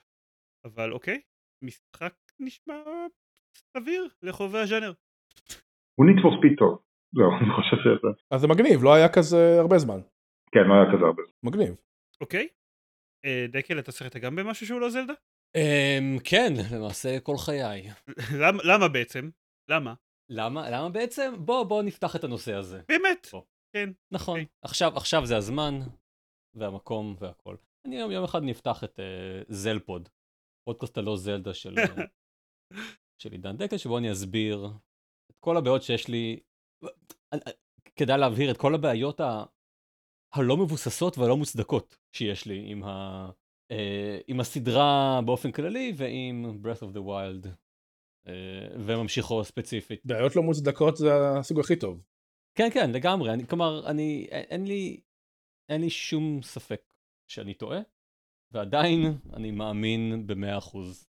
אבל אוקיי, משחק נשמע סביר לחובבי הז'אנר. הוא need for speed טוב, זהו, אני חושב שזה. אז זה מגניב, לא היה כזה הרבה זמן. כן, לא היה כזה הרבה זמן. מגניב. אוקיי. אה, דקל, אתה שחקת גם במשהו שהוא לא זלדה? אמ, כן, למעשה כל חיי. למה בעצם? למה? למה? למה בעצם? בוא, בוא נפתח את הנושא הזה. באמת? כן. נכון. אוקיי. עכשיו, עכשיו זה הזמן, והמקום והכל. אני יום, יום אחד נפתח את uh, זלפוד, פודקאסט הלא זלדה של, אה, *laughs* של עידן דקל, שבו אני אסביר את כל הבעיות שיש לי, כדאי להבהיר את כל הבעיות ה... הלא מבוססות והלא מוצדקות שיש לי עם, ה... uh, עם הסדרה באופן כללי ועם Breath of the Wild וממשיכו ספציפית. בעיות לא מוצדקות זה הסוג הכי טוב. כן, כן, לגמרי. אני, כלומר, אני, אין לי, אין לי שום ספק שאני טועה, ועדיין אני מאמין במאה אחוז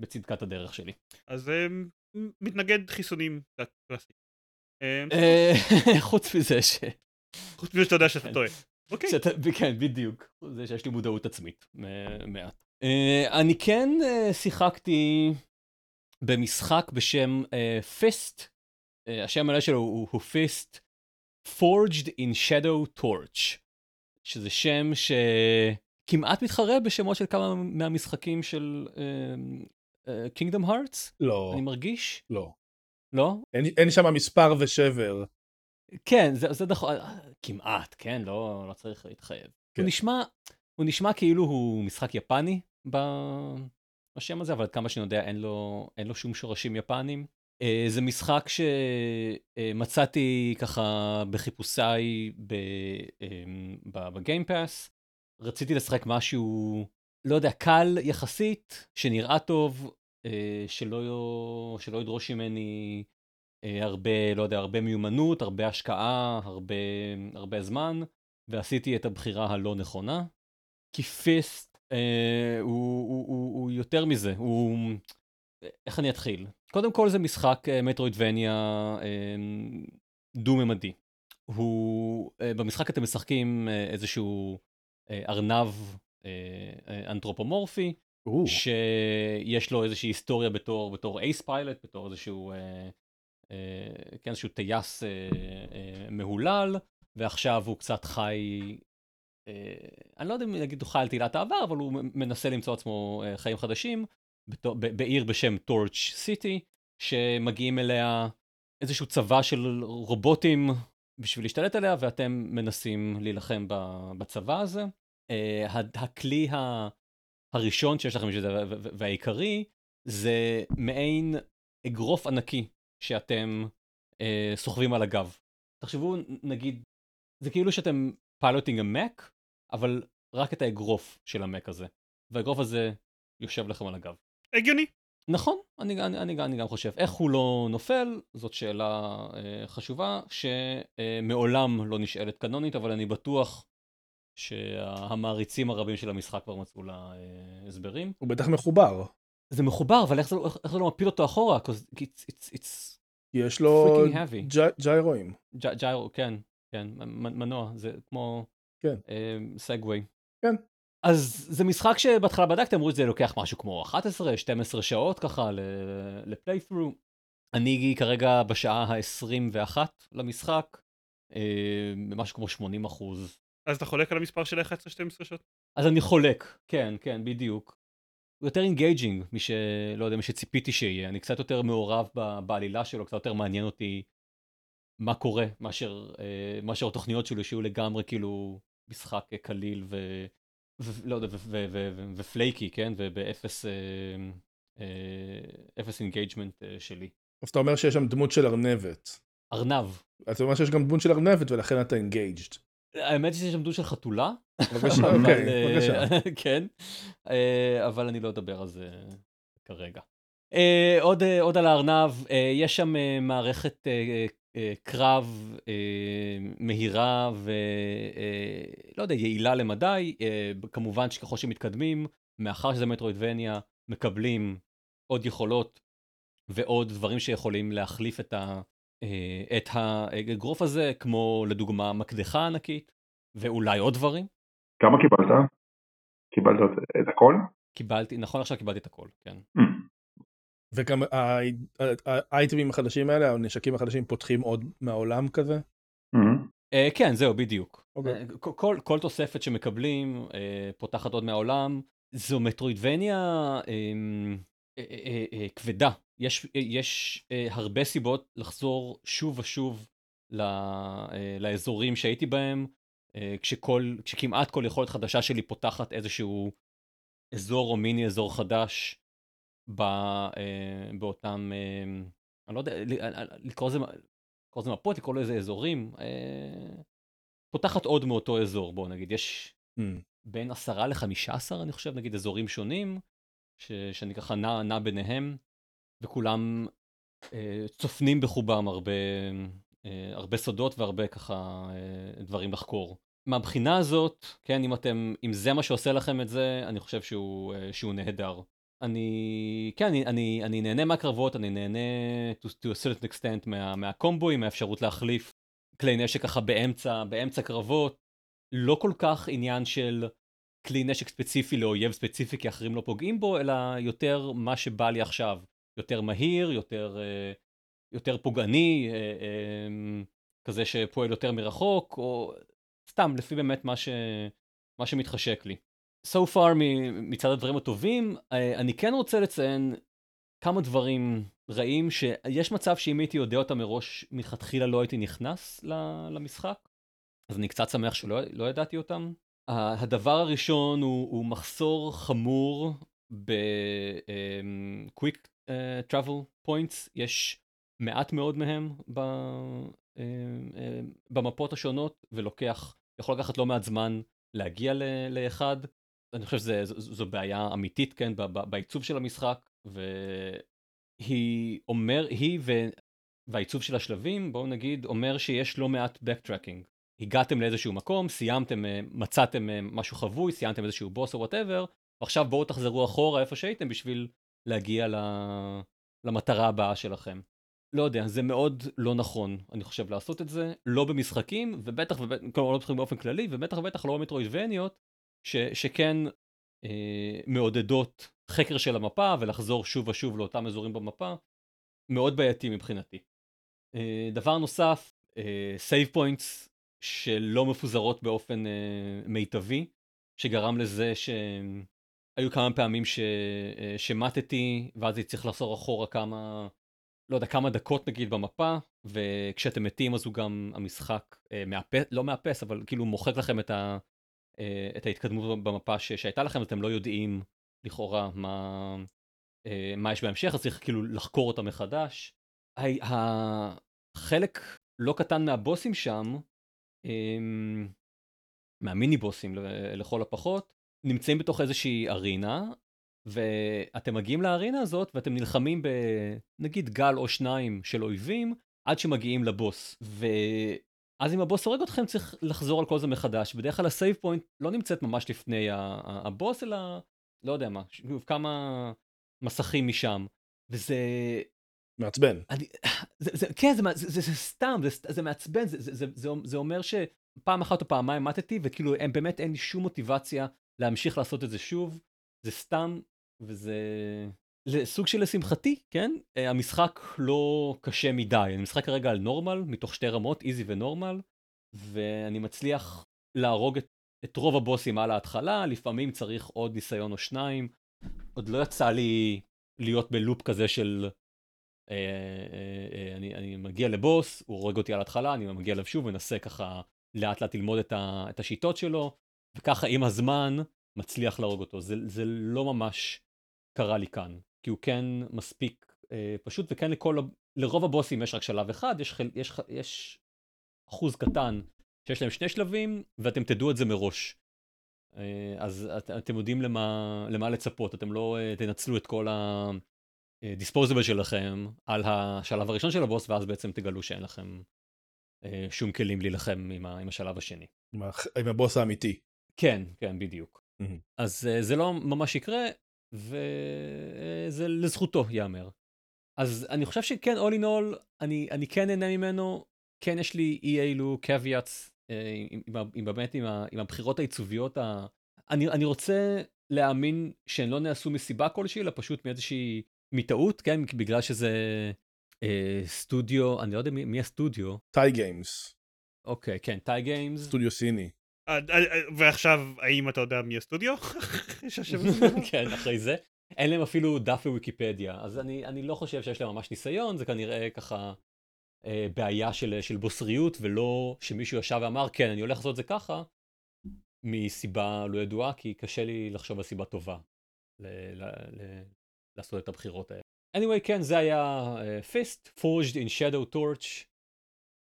בצדקת הדרך שלי. אז um, מתנגד חיסונים קלאסי. אה, *laughs* חוץ מזה ש... חוץ מזה שאתה יודע שאתה כן. טועה. אוקיי. כן, בדיוק. זה שיש לי מודעות עצמית מעט. אה, אני כן אה, שיחקתי במשחק בשם פיסט. השם המלא שלו הוא פיסט Forged in Shadow Torch. שזה שם שכמעט מתחרה בשמות של כמה מהמשחקים של קינגדום uh, הארטס. לא. אני מרגיש. לא. לא? אין, אין שם מספר ושבר. כן, זה, זה נכון, כמעט, כן, לא, לא צריך להתחייב. כן. הוא נשמע, הוא נשמע כאילו הוא משחק יפני בשם הזה, אבל עד כמה שאני יודע אין לו, אין לו שום שורשים יפניים. Uh, זה משחק שמצאתי uh, ככה בחיפושיי בגיימפאס. רציתי לשחק משהו, לא יודע, קל יחסית, שנראה טוב, uh, שלא, שלא ידרוש ממני uh, הרבה, לא יודע, הרבה מיומנות, הרבה השקעה, הרבה, הרבה זמן, ועשיתי את הבחירה הלא נכונה. כי פיסט אה, הוא, הוא, הוא, הוא יותר מזה, הוא... איך אני אתחיל? קודם כל זה משחק אה, מטרואידבניה אה, דו-ממדי. הוא, אה, במשחק אתם משחקים אה, איזשהו אה, ארנב אה, אנתרופומורפי, או, שיש לו איזושהי היסטוריה בתור, בתור אייס פיילוט, בתור איזשהו, אה, אה, כן, איזשהו טייס אה, אה, מהולל, ועכשיו הוא קצת חי, אה, אני לא יודע אם נגיד הוא חי על תהילת העבר, אבל הוא מנסה למצוא עצמו אה, חיים חדשים, בתו, ב, בעיר בשם טורץ' סיטי, שמגיעים אליה איזשהו צבא של רובוטים בשביל להשתלט עליה, ואתם מנסים להילחם בצבא הזה. אה, הכלי ה- הראשון שיש לכם בשביל זה, והעיקרי, זה מעין אגרוף ענקי שאתם אה, סוחבים על הגב. תחשבו, נגיד, זה כאילו שאתם piloting המק, אבל רק את האגרוף של ה mech הזה. והאגרוף הזה יושב לכם על הגב. הגיוני. נכון, אני, אני, אני, אני גם חושב. איך הוא לא נופל, זאת שאלה אה, חשובה, שמעולם לא נשאלת קנונית, אבל אני בטוח שהמעריצים הרבים של המשחק כבר מצאו לה אה, הסברים. הוא בטח מחובר. זה מחובר, אבל איך זה, איך, איך זה לא מפיל אותו אחורה? It's, it's, it's יש לו ג'יירואים. ג'יירו, כן, כן, מנוע, זה כמו כן. סגווי. כן. אז זה משחק שבהתחלה בדקתם, אמרו שזה לוקח משהו כמו 11-12 שעות ככה לפליית'רו. אני כרגע בשעה ה-21 למשחק, אה, משהו כמו 80 אחוז. אז אתה חולק על המספר של 11-12 שעות? אז אני חולק, כן, כן, בדיוק. הוא יותר engaging, משלא יודע, משציפיתי שיהיה. אני קצת יותר מעורב ב- בעלילה שלו, קצת יותר מעניין אותי מה קורה, מאשר, אה, מאשר התוכניות שלו, שיהיו לגמרי כאילו משחק אה, קליל ו... ו- לא יודע, ו- ו- ו- ו- ופלייקי, כן? ובאפס אה, אה, אפס engagement אה, שלי. אז אתה אומר שיש שם דמות של ארנבת. ארנב. אתה אומר שיש גם דמות של ארנבת ולכן אתה engaged. האמת שיש שם דמות של חתולה. בבקשה, אוקיי, אה, בבקשה. *laughs* כן, אה, אבל אני לא אדבר על זה כרגע. אה, עוד, עוד על הארנב, יש שם מערכת קרב מהירה ולא יודע, יעילה למדי. כמובן שככל שמתקדמים, מאחר שזה Metroidvania, מקבלים עוד יכולות ועוד דברים שיכולים להחליף את, ה, את האגרוף הזה, כמו לדוגמה מקדחה ענקית, ואולי עוד דברים. כמה קיבלת? קיבלת את- את הכל? קיבלתי, נכון עכשיו קיבלתי את הכל, כן. Mm. וגם האייטמים החדשים האלה, הנשקים החדשים פותחים עוד מהעולם כזה. Mhm. אה, כן, זהו, בדיוק. אוקיי. אה, כל- תוספת שמקבלים אה, פותחת עוד מהעולם. זו מטרואידבניה אה, אה, אה, אה, כבדה. יש, אה, יש אה, הרבה סיבות לחזור שוב ושוב ל, אה, לאזורים שהייתי בהם, אה, כשכל, כשכמעט כל יכולת חדשה שלי פותחת איזשהו אזור או מיני אזור חדש ב, אה, באותם, אה, אני לא יודע, אה, לקרוא לזה, לקרוא לזה מפות, לקרוא לזה אזורים, אה, פותחת עוד מאותו אזור, בואו נגיד, יש Mm. בין עשרה לחמישה עשר, אני חושב, נגיד אזורים שונים, ש, שאני ככה נע, נע ביניהם, וכולם אה, צופנים בחובם הרבה, אה, הרבה סודות והרבה ככה אה, דברים לחקור. מהבחינה הזאת, כן, אם אתם, אם זה מה שעושה לכם את זה, אני חושב שהוא, אה, שהוא נהדר. אני, כן, אני, אני, אני נהנה מהקרבות, אני נהנה to, to a certain extent מה, מהקומבואים, מהאפשרות להחליף כלי נשק ככה באמצע, באמצע קרבות. לא כל כך עניין של כלי נשק ספציפי לאויב ספציפי כי אחרים לא פוגעים בו, אלא יותר מה שבא לי עכשיו. יותר מהיר, יותר, אה, יותר פוגעני, אה, אה, כזה שפועל יותר מרחוק, או סתם, לפי באמת מה, ש, מה שמתחשק לי. So far מצד הדברים הטובים, אה, אני כן רוצה לציין כמה דברים רעים, שיש מצב שאם הייתי יודע אותם מראש, מלכתחילה לא הייתי נכנס למשחק. אז אני קצת שמח שלא לא ידעתי אותם. הדבר הראשון הוא, הוא מחסור חמור ב-quick um, uh, travel points, יש מעט מאוד מהם ב, uh, uh, במפות השונות, ולוקח, יכול לקחת לא מעט זמן להגיע ל, לאחד. אני חושב שזו בעיה אמיתית, כן, בעיצוב של המשחק, והיא אומר, היא ו... והעיצוב של השלבים, בואו נגיד, אומר שיש לא מעט backtracking. הגעתם לאיזשהו מקום, סיימתם, אה, מצאתם אה, משהו חבוי, סיימתם איזשהו בוס או whatever, ועכשיו בואו תחזרו אחורה איפה שהייתם בשביל להגיע למטרה הבאה שלכם. לא יודע, זה מאוד לא נכון, אני חושב, לעשות את זה, לא במשחקים, ובטח ובטח, כלומר לא במשחקים באופן כללי, ובטח ובטח לא במטרואידבניות, שכן אה, מעודדות חקר של המפה ולחזור שוב ושוב לאותם אזורים במפה, מאוד בעייתי מבחינתי. אה, דבר נוסף, אה, save points שלא מפוזרות באופן אה, מיטבי, שגרם לזה שהיו כמה פעמים ש... אה, שמטתי, ואז הייתי צריך לחזור אחורה כמה, לא יודע, כמה דקות נגיד במפה, וכשאתם מתים אז הוא גם, המשחק אה, מאפס, לא מאפס, אבל כאילו מוחק לכם את, ה... אה, את ההתקדמות במפה ש... שהייתה לכם, אתם לא יודעים לכאורה מה, אה, מה יש בהמשך, אז צריך כאילו לחקור אותה מחדש. החלק לא קטן מהבוסים שם, מהמיני בוסים לכל הפחות, נמצאים בתוך איזושהי arena, ואתם מגיעים ל arena הזאת ואתם נלחמים בנגיד גל או שניים של אויבים עד שמגיעים לבוס. ואז אם הבוס הורג אתכם צריך לחזור על כל זה מחדש. בדרך כלל ה save point לא נמצאת ממש לפני הבוס, אלא לא יודע מה, כמה מסכים משם. וזה מעצבן. אני, זה, זה, כן, זה, זה, זה, זה סתם, זה, זה מעצבן, זה, זה, זה, זה, אומר שפעם אחת או פעמיים מתתי, וכאילו הם באמת אין לי שום מוטיבציה להמשיך לעשות את זה שוב, זה סתם, וזה... זה סוג של לשמחתי, כן? אה, המשחק לא קשה מדי, אני משחק כרגע על נורמל, מתוך שתי רמות, איזי ונורמל, ואני מצליח להרוג את, את רוב הבוסים על ההתחלה, לפעמים צריך עוד ניסיון או שניים. עוד לא יצא לי להיות בלופ כזה של אני, אני מגיע לבוס, הוא הורג אותי על ההתחלה, אני מגיע אליו שוב, מנסה ככה לאט לאט ללמוד את, ה, את השיטות שלו, וככה עם הזמן מצליח להרוג אותו. זה, זה לא ממש קרה לי כאן, כי הוא כן מספיק אה, פשוט, וכן לכל, לרוב הבוסים יש רק שלב אחד, יש, יש, יש אחוז קטן שיש להם שני שלבים, ואתם תדעו את זה מראש. אז את, אתם יודעים למה, למה לצפות, אתם לא תנצלו את כל ה... דיספוזיבל שלכם על השלב הראשון של הבוס, ואז בעצם תגלו שאין לכם אה, שום כלים להילחם עם, עם השלב השני. עם, עם הבוס האמיתי. כן, כן, בדיוק. Mm-hmm. אז אה, זה לא ממש יקרה, וזה לזכותו ייאמר. אז אני חושב שכן, all in all, אני, אני כן נהנה ממנו, כן יש לי אי אילו caveats, אה, עם, עם, עם, באמת עם, ה, עם הבחירות העיצוביות, ה... אני, אני רוצה להאמין שהן לא נעשו מסיבה כלשהי, אלא פשוט מאיזושהי טעות, כן? בגלל שזה אה, סטודיו, אני לא יודע מי, מי הסטודיו. TiGames. אוקיי, כן, TiGames. סטודיו סיני. אה, אה, אה, ועכשיו, האם אתה יודע מי הסטודיו? *laughs* *laughs* כן, אחרי זה. אין להם אפילו דף בוויקיפדיה, אז אני, אני לא חושב שיש להם ממש ניסיון, זה כנראה ככה אה, בעיה של, של בוסריות, ולא שמישהו ישב ואמר, כן, אני הולך לעשות את זה ככה, מסיבה לא ידועה, כי קשה לי לחשוב על סיבה טובה ל, ל, ל, לעשות את הבחירות האלה. anyway, כן, זה היה פיסט, uh, Forged in Shadow Torch,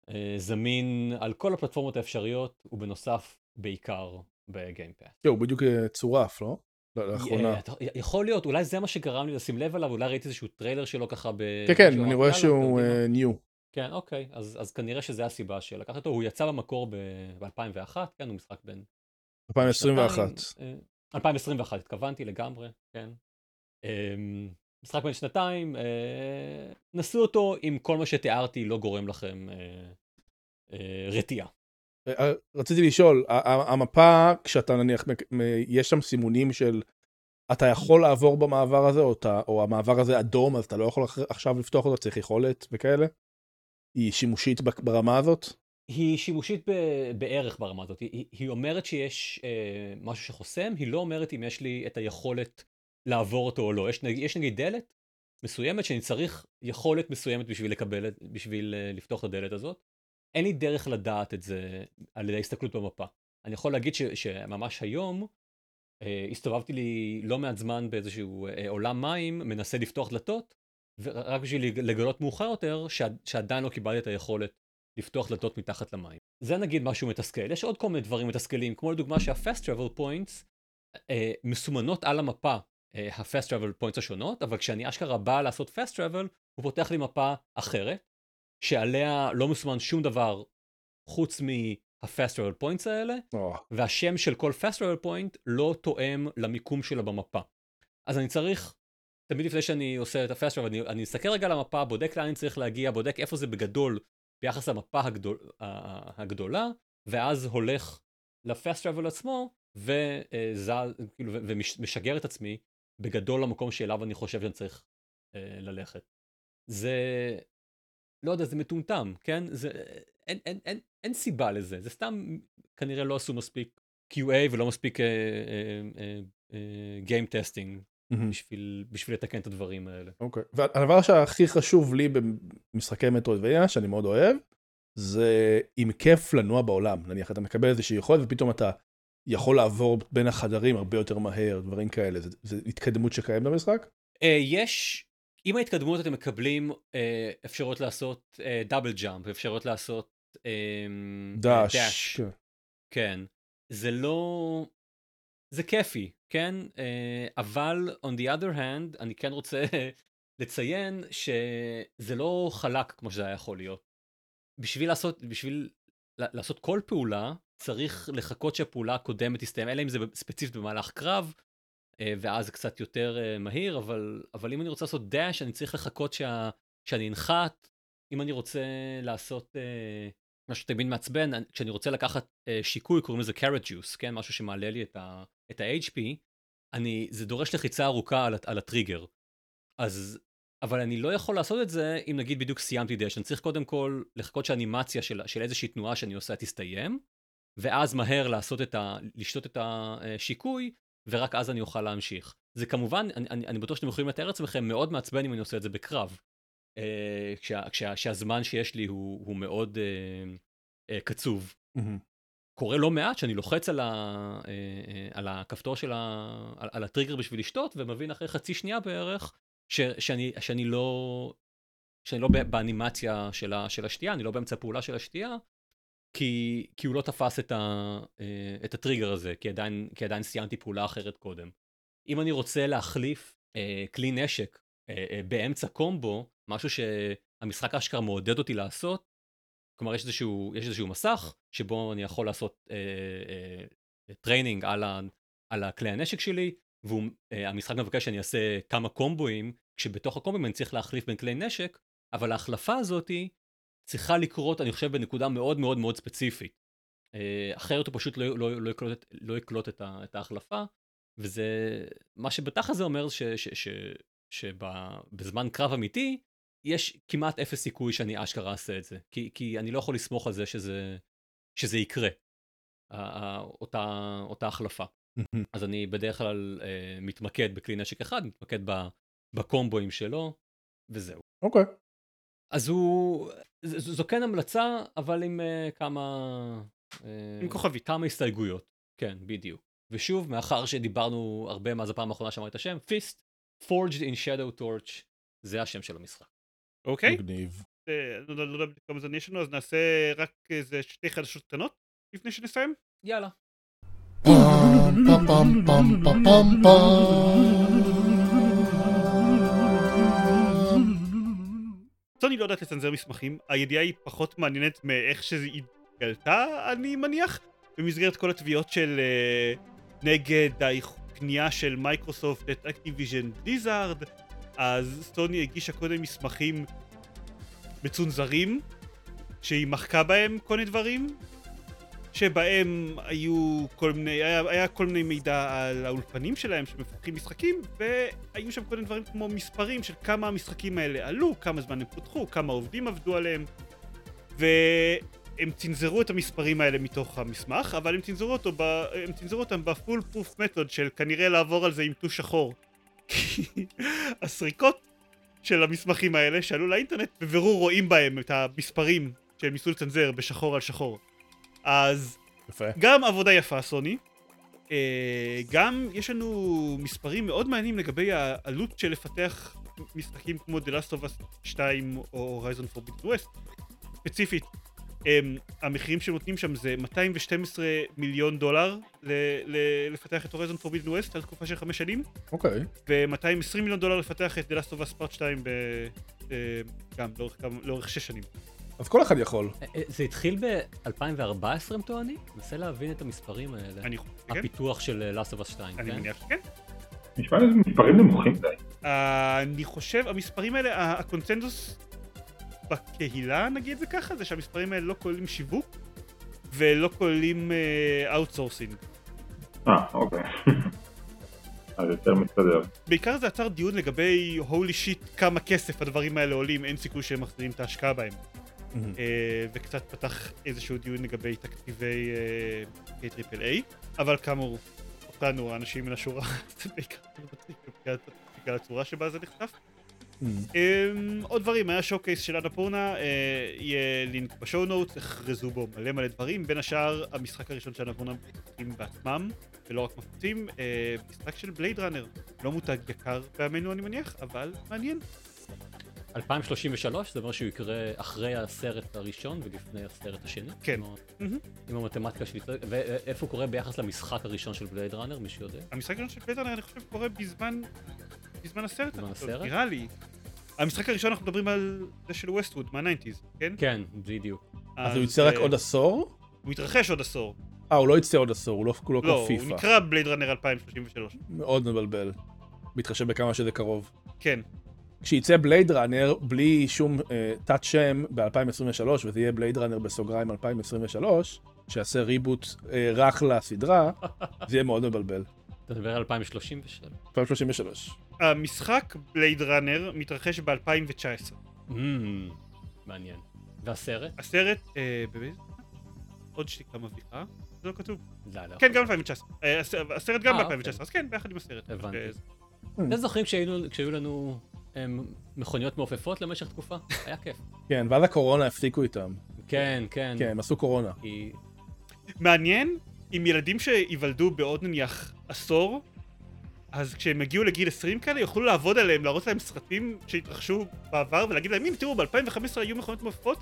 uh, זמין על כל הפלטפורמות האפשריות, ובנוסף, בעיקר ב-Game Pass. הוא בדיוק אה, צורף, לא? לא לאחרונה. Yeah, יכול להיות, אולי זה מה שגרם לי לשים לב עליו, אולי ראיתי איזשהו טריילר שלו ככה ב... כן, כן, אני רואה שהוא new. Uh, כן, אוקיי, אז, אז כנראה שזה הסיבה שלקחתי אותו, הוא יצא במקור ב-2001, כן, הוא משחק בין... 2021. 2021, התכוונתי לגמרי, כן. אמ, משחק בין שנתיים, אה, נסו אותו אם כל מה שתיארתי לא גורם לכם אה, אה, רתיעה. רציתי לשאול, המפה, כשאתה נניח, יש שם סימונים של אתה יכול לעבור במעבר הזה, או, אתה, או המעבר הזה אדום, אז אתה לא יכול עכשיו לפתוח אותו, צריך יכולת וכאלה? היא שימושית ברמה הזאת? היא שימושית בערך ברמה הזאת. היא, היא אומרת שיש אה, משהו שחוסם, היא לא אומרת אם יש לי את היכולת לעבור אותו או לא. יש, יש נגיד דלת מסוימת שאני צריך יכולת מסוימת בשביל לקבל, בשביל uh, לפתוח את הדלת הזאת. אין לי דרך לדעת את זה על ידי הסתכלות במפה. אני יכול להגיד ש, שממש היום אה, הסתובבתי לי לא מעט זמן באיזשהו אה, עולם מים, מנסה לפתוח דלתות, רק בשביל לגלות מאוחר יותר ש, שעדיין לא קיבלתי את היכולת לפתוח דלתות מתחת למים. זה נגיד משהו מתסכל. יש עוד כל מיני דברים מתסכלים, כמו לדוגמה שה-fast travel points אה, מסומנות על המפה, אה, ה-fast travel points השונות, אבל כשאני אשכרה בא לעשות fast travel, הוא פותח לי מפה אחרת, שעליה לא מסומן שום דבר חוץ מה-fast travel points האלה, oh. והשם של כל fast travel point לא תואם למיקום שלה במפה. אז אני צריך, תמיד לפני שאני עושה את ה-fast travel, אני, אני אסתכל רגע על המפה, בודק לאן אני צריך להגיע, בודק איפה זה בגדול ביחס למפה הגדול, הגדולה, ואז הולך ל-fast travel עצמו, וזז, כאילו, ומשגר את עצמי בגדול למקום שאליו אני חושב שאני צריך אה, ללכת. זה, לא יודע, זה מטומטם, כן? זה, אין, אין, אין, אין סיבה לזה, זה סתם כנראה לא עשו מספיק QA ולא מספיק uh, uh, uh, uh, Game Testing mm-hmm. בשביל, בשביל לתקן את הדברים האלה. אוקיי, okay. והדבר שהכי חשוב לי במשחקי מטרואידבניה, שאני מאוד אוהב, זה אם כיף לנוע בעולם, נניח אתה מקבל איזושהי יכולת ופתאום אתה יכול לעבור בין החדרים הרבה יותר מהר, דברים כאלה, זה, זה התקדמות שקיימת במשחק? Uh, יש, עם ההתקדמות אתם מקבלים uh, אפשרות לעשות דאבל uh, ג'אמפ, אפשרות לעשות דאש. Uh, dash. כן. כן, זה לא, זה כיפי, כן? Uh, אבל on the other hand, אני כן רוצה *laughs* לציין שזה לא חלק כמו שזה היה יכול להיות. בשביל לעשות, בשביל לעשות כל פעולה, צריך לחכות שהפעולה הקודמת תסתיים, אלא אם זה ספציפית במהלך קרב, אה, ואז זה קצת יותר אה, מהיר, אבל, אבל אם אני רוצה לעשות דאש, אני צריך לחכות שה, שאני אנחת. אם אני רוצה לעשות אה, משהו תמיד מעצבן, כשאני רוצה לקחת שיקוי, קוראים לזה carrot juice, כן? משהו שמעלה לי את ה-HP, אני, זה דורש לחיצה ארוכה על, על הטריגר. אז, אבל אני לא יכול לעשות את זה אם נגיד בדיוק סיימתי דאש, אני צריך קודם כל לחכות שהאנימציה של, של איזושהי תנועה שאני עושה תסתיים, ואז מהר לעשות את ה... לשתות את השיקוי, ורק אז אני אוכל להמשיך. זה כמובן, אני, אני, אני בטוח שאתם יכולים לתאר לעצמכם, מאוד מעצבן אם אני עושה את זה בקרב. אה, כשה, כשה, כשהזמן שיש לי הוא, הוא מאוד אה, אה, קצוב. Mm-hmm. קורה לא מעט שאני לוחץ על, ה, אה, אה, על הכפתור של ה... על, על הטריגר בשביל לשתות, ומבין אחרי חצי שנייה בערך, ש, שאני, שאני לא... שאני לא באנימציה של, ה, של השתייה, אני לא באמצע הפעולה של השתייה, כי, כי הוא לא תפס את, ה, אה, את הטריגר הזה, כי עדיין, כי עדיין סיימתי פעולה אחרת קודם. אם אני רוצה להחליף אה, כלי נשק אה, אה, באמצע קומבו, משהו שהמשחק אשכרה מעודד אותי לעשות, כלומר יש איזשהו, יש איזשהו מסך שבו אני יכול לעשות אה, אה, training על, ה, על הכלי הנשק שלי, והמשחק אה, מבקש שאני אעשה כמה קומבואים, כשבתוך הקומבואים אני צריך להחליף בין כלי נשק, אבל ההחלפה הזאתי צריכה לקרות, אני חושב, בנקודה מאוד מאוד מאוד ספציפית. אה, אחרת הוא פשוט לא, לא, לא, יקלוט, לא יקלוט את, ה, את ההחלפה, וזה, מה שבתכלס אומר שבזמן קרב אמיתי, יש כמעט אפס סיכוי שאני אשכרה אעשה את זה, כי, כי אני לא יכול לסמוך על זה שזה, שזה יקרה, אותה, אותה החלפה. אז אני בדרך כלל uh, מתמקד בכלי נשק אחד, מתמקד בקומבואים שלו, וזהו. אוקיי. Okay. אז הוא, זו כן המלצה, אבל עם uh, כמה... Uh, עם כוכבית. כמה הסתייגויות, כן, בדיוק. ושוב, מאחר שדיברנו הרבה מאז הפעם האחרונה שאמרתי את השם, פיסט, Forged in Shadow Torch, זה השם של המשחק. אוקיי. מגניב. אה, לא, לא, לא יודע כמה זמן יש לנו, אז נעשה רק איזה שתי חדשות קטנות לפני שנסיים? יאללה. סוני לא יודעת לצנזר מסמכים, הידיעה היא פחות מעניינת מאיך שזה התגלתה, אני מניח, במסגרת כל התביעות של uh, נגד הקנייה של מייקרוסופט את Activision Blizzard, אז סוני הגישה קודם מסמכים מצונזרים, שהיא מחקה בהם כל מיני דברים, שבהם היו כל מיני, היה, היה כל מיני מידע על האולפנים שלהם שמפתחים משחקים והיו שם כל מיני דברים כמו מספרים של כמה המשחקים האלה עלו, כמה זמן הם פותחו, כמה עובדים עבדו עליהם. והם צנזרו את המספרים האלה מתוך המסמך אבל הם צנזרו, אותו ב, הם צנזרו אותם בפול פרוף מתוד של כנראה לעבור על זה עם טוש שחור. *laughs* הסריקות של המסמכים האלה שעלו לאינטרנט בבירור רואים בהם את המספרים שהם ניסו לצנזר בשחור על שחור אז יפה. גם עבודה יפה, סוני. אה, גם יש לנו מספרים מאוד מעניינים לגבי העלות של לפתח משחקים כמו The Last of Us 2 או Horizon Forbidden West. ספציפית, הם, המחירים שנותנים שם זה 212 מיליון דולר ל- ל- לפתח את Horizon Forbidden West על תקופה של חמש שנים, אוקיי. ו-220 מיליון דולר לפתח את The Last of Us Part 2 ב... אה, גם לאורך, לאורך שש שנים. אז כל אחד יכול. אה, אה, זה התחיל ב-2014 הם טוענים? מנסה להבין את המספרים האלה. אני חושב שכן, הפיתוח של אה, Last of Us 2, אני כן? מניח שכן. נשמע לי מספרים נמוכים די. אני חושב, המספרים האלה, הקונצנזוס בקהילה, נגיד את זה ככה, זה שהמספרים האלה לא כוללים שיווק ולא כוללים outsourcing. אה, אוקיי. *laughs* אז יותר מסתדר. בעיקר זה יצר דיון לגבי holy shit כמה כסף הדברים האלה עולים, אין סיכוי שהם מחזירים את ההשקעה בהם. אה, וקצת פתח איזשהו דיון לגבי תקציבי אה, triple A, אבל כאמור, אותנו, האנשים מן השורה, *laughs* זה בעיקר מצחיק בגלל- הצורה שבה זה נחשף. מהמם. Um, עוד דברים, היה showcase של Annapurna, uh, יהיה לינק בשואו נוט, הכרזו בו מלא מלא דברים, בין השאר המשחק הראשון של אנפורנה מפתחים בעצמם, ולא רק מפתחים, משחק של בלייד ראנר, לא מותג יקר בימינו אני מניח, אבל מעניין. 2033 זה אומר שהוא יקרה אחרי הסרט הראשון ולפני הסרט השני? כן. עם המתמטיקה שלי. ואיפה הוא קורה ביחס למשחק הראשון של בלייד ראנר, מישהו יודע? המשחק הראשון של בלייד ראנר אני חושב קורה בזמן, בזמן הסרט, בזמן הסרט? נראה לי. המשחק הראשון אנחנו מדברים על זה של Westwood, מה- nineties, כן? כן, בדיוק. אז הוא יצא רק אה, עוד עשור? הוא יתרחש עוד עשור. אה, הוא לא יצא עוד עשור, הוא לא לא, כמו הוא פיפא. נקרא Blade Runner 2033. מאוד מבלבל. בהתחשב בכמה שזה קרוב. כן. כשיצא Blade Runner בלי שום אה, תת שם ב-2023, וזה יהיה Blade Runner בסוגריים 2023, שיעשה reboot אה, רך לסדרה, זה יהיה מאוד מבלבל. אתה מדבר על 2037. 2033. המשחק בלייד ראנר מתרחש ב-2019. Mm, מעניין. והסרט? הסרט, אה, באמת? עוד שתיקה מביכה? זה לא כתוב. לא, לא. כן, גם 2019. אה, הס- הסרט גם אה, ב-2019, אוקיי. אז כן, ביחד עם הסרט. הבנתי. אה, אתם זוכרים כשהיו לנו מכוניות מעופפות למשך תקופה? היה כיף. כן, ואז הקורונה הפסיקו איתם. כן, כן. כן, הם עשו קורונה. מעניין אם ילדים שייוולדו בעוד נניח עשור, אז כשהם יגיעו לגיל 20 כאלה, יוכלו לעבוד עליהם, להראות להם סרטים שהתרחשו בעבר, ולהגיד להם, הנה תראו, ב-2015 היו מכונות מעופפות,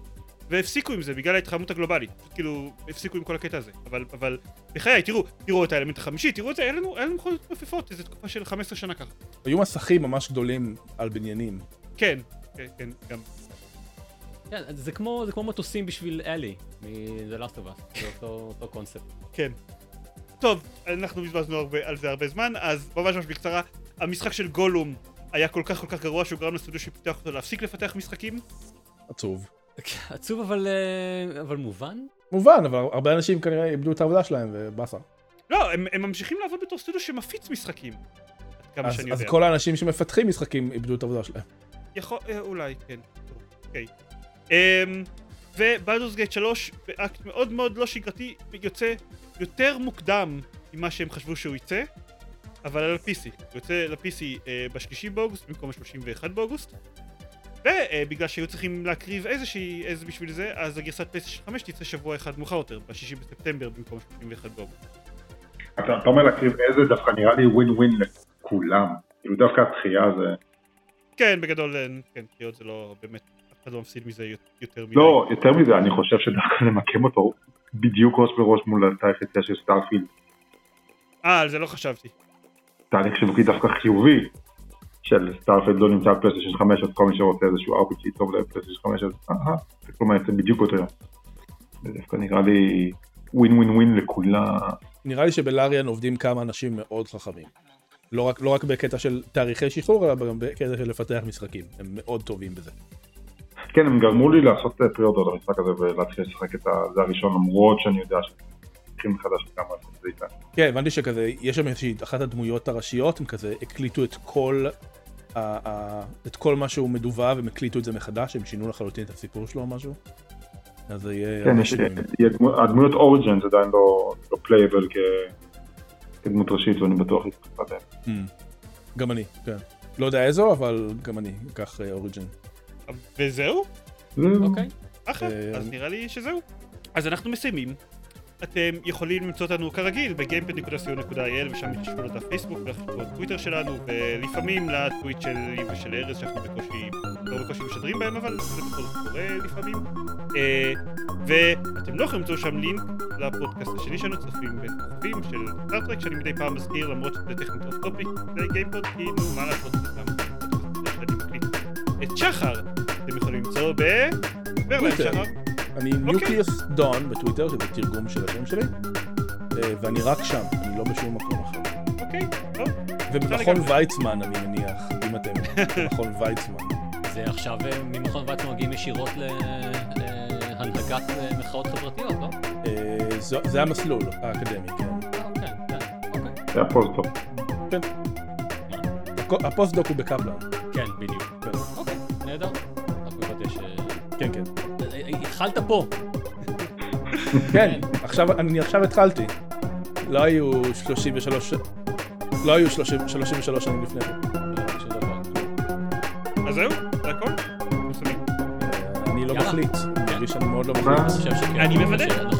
והפסיקו עם זה בגלל ההתחממות הגלובלית. פשוט כאילו, הפסיקו עם כל הקטע הזה. אבל, אבל, בחיי, תראו, תראו את האלמנט החמישי, תראו את זה, היה לנו, היה לנו מכונות מעופפות, איזה תקופה של 15 שנה ככה. היו מסכים ממש גדולים על בניינים. כן, כן, כן, גם. כן, זה כמו, זה כמו מטוסים בשביל אלי, מ-The Last of Us, זה אותו, אותו קונספט. כן. טוב, אנחנו בזבזנו על זה הרבה זמן, אז ממש ממש בקצרה, המשחק של גולום היה כל כך כל כך גרוע שהוא גרם לסטודיו שפיתח אותו להפסיק לפתח משחקים. עצוב. *laughs* עצוב אבל, אה, אבל מובן. מובן, אבל הרבה אנשים כנראה איבדו את העבודה שלהם ובאסה. לא, הם, הם ממשיכים לעבוד בתור סטודיו שמפיץ משחקים. כמה אז, שאני אז יודע. כל האנשים שמפתחים משחקים איבדו את העבודה שלהם. יכול, אה, אולי, כן. טוב, אוקיי. אמ, ו- Baldur's Gate 3, באקט מאוד מאוד לא שגרתי, יוצא יותר מוקדם ממה שהם חשבו שהוא יצא, אבל על ה-PC. הוא יוצא ל-PC אה, בשלישי באוגוסט במקום ה-31 באוגוסט. ובגלל שהיו צריכים להקריב איזושהי עז בשביל זה, אז הגרסת PlayStation 5 תצא שבוע אחד מאוחר יותר, ב-6 בספטמבר במקום ה-31 באוגוסט. אתה אתה אומר להקריב איזה דווקא נראה לי ווין ווין לכולם. כאילו דווקא התחייה זה... כן, בגדול, אה, כן, קריאות זה לא באמת, אף אחד לא מפסיד מזה יותר מדי. לא, יותר מזה, אני חושב שדווקא למקם אותו בדיוק ראש בראש מול התאריך יציאה של Starfield. אה, על זה לא חשבתי. תהליך שיווקי דווקא חיובי של Starfield לא נמצא ב- PlayStation 5 אז כל מי שרוצה איזשהו RPG טוב ל- PlayStation 5 אז אהה, זה כלומר יצא בדיוק באותו יום. זה דווקא נראה לי ווין ווין ווין לכולם. נראה לי שבלאריאן עובדים כמה אנשים מאוד חכמים. לא רק, לא רק בקטע של תאריכי שחרור, אלא גם בקטע של לפתח משחקים. הם מאוד טובים בזה. כן הם גרמו לי לעשות פריאורדר למשחק הזה ולהתחיל לשחק את זה הראשון למרות שאני יודע שהתחיל מחדש כמה זה איתה. כן, הבנתי שכזה, יש שם איזושהי, אחת הדמויות הראשיות, הם כזה הקליטו את כל, ה, ה, את כל מה שהוא מדובב, הם הקליטו את זה מחדש, הם שינו לחלוטין את הסיפור שלו או משהו. אז זה יהיה... כן, יש- שינויים. יהיה דמו- הדמויות origin זה עדיין לא לא playable כדמות ראשית ואני בטוח להתקפת להם. Hmm. גם אני, כן. לא יודע איזו, אבל גם אני אקח אה, origin. וזהו? אוקיי. אחלה, אה, אז נראה לי שזהו. אז אנחנו מסיימים אתם יכולים למצוא אותנו כרגיל בגיימפד.co.il ושם חשבונות הפייסבוק וחשבונות טוויטר שלנו ולפעמים לטוויט שלי ושל ארז שאנחנו בקושי, לא בקושי משדרים בהם אבל זה בכל זאת קורה לפעמים. אה, ואתם לא יכולים למצוא שם לינק לפודקאסט השני שלנו צופים בכוכבים של Star Trek שאני מדי פעם מזכיר למרות שזה טכנית off topic זה גיימפוד כי נו מה לעשות את שחר אתם יכולים למצוא ב... שחר אני אוקיי. Nucleus Dawn בטוויטר, שזה תרגום של השם שלי, אה, ואני רק שם, אני לא בשום מקום אחר. אוקיי, טוב ובמכון. ויצמן, אני מניח, אם אתם במכון ויצמן. זה עכשיו אה, ממכון ויצמן מגיעים ישירות להנהגת אה, מחאות חברתיות, לא? זה המסלול האקדמי, כן. אה, כן, כן, אוקיי. זה הפוסט-דוק. הכ- הפוסט-דוק הוא בקפלן. כן, בדיוק. כן. אוקיי, נהדר. כן, כן. התחלת פה. כן, עכשיו, אני עכשיו התחלתי. לא היו 33, לא היו 30 33 שנים לפני זה. אז זהו, זה הכל? אני לא. מחליט, אני מרגיש שאני מאוד לא? מחליט. אני מוודא.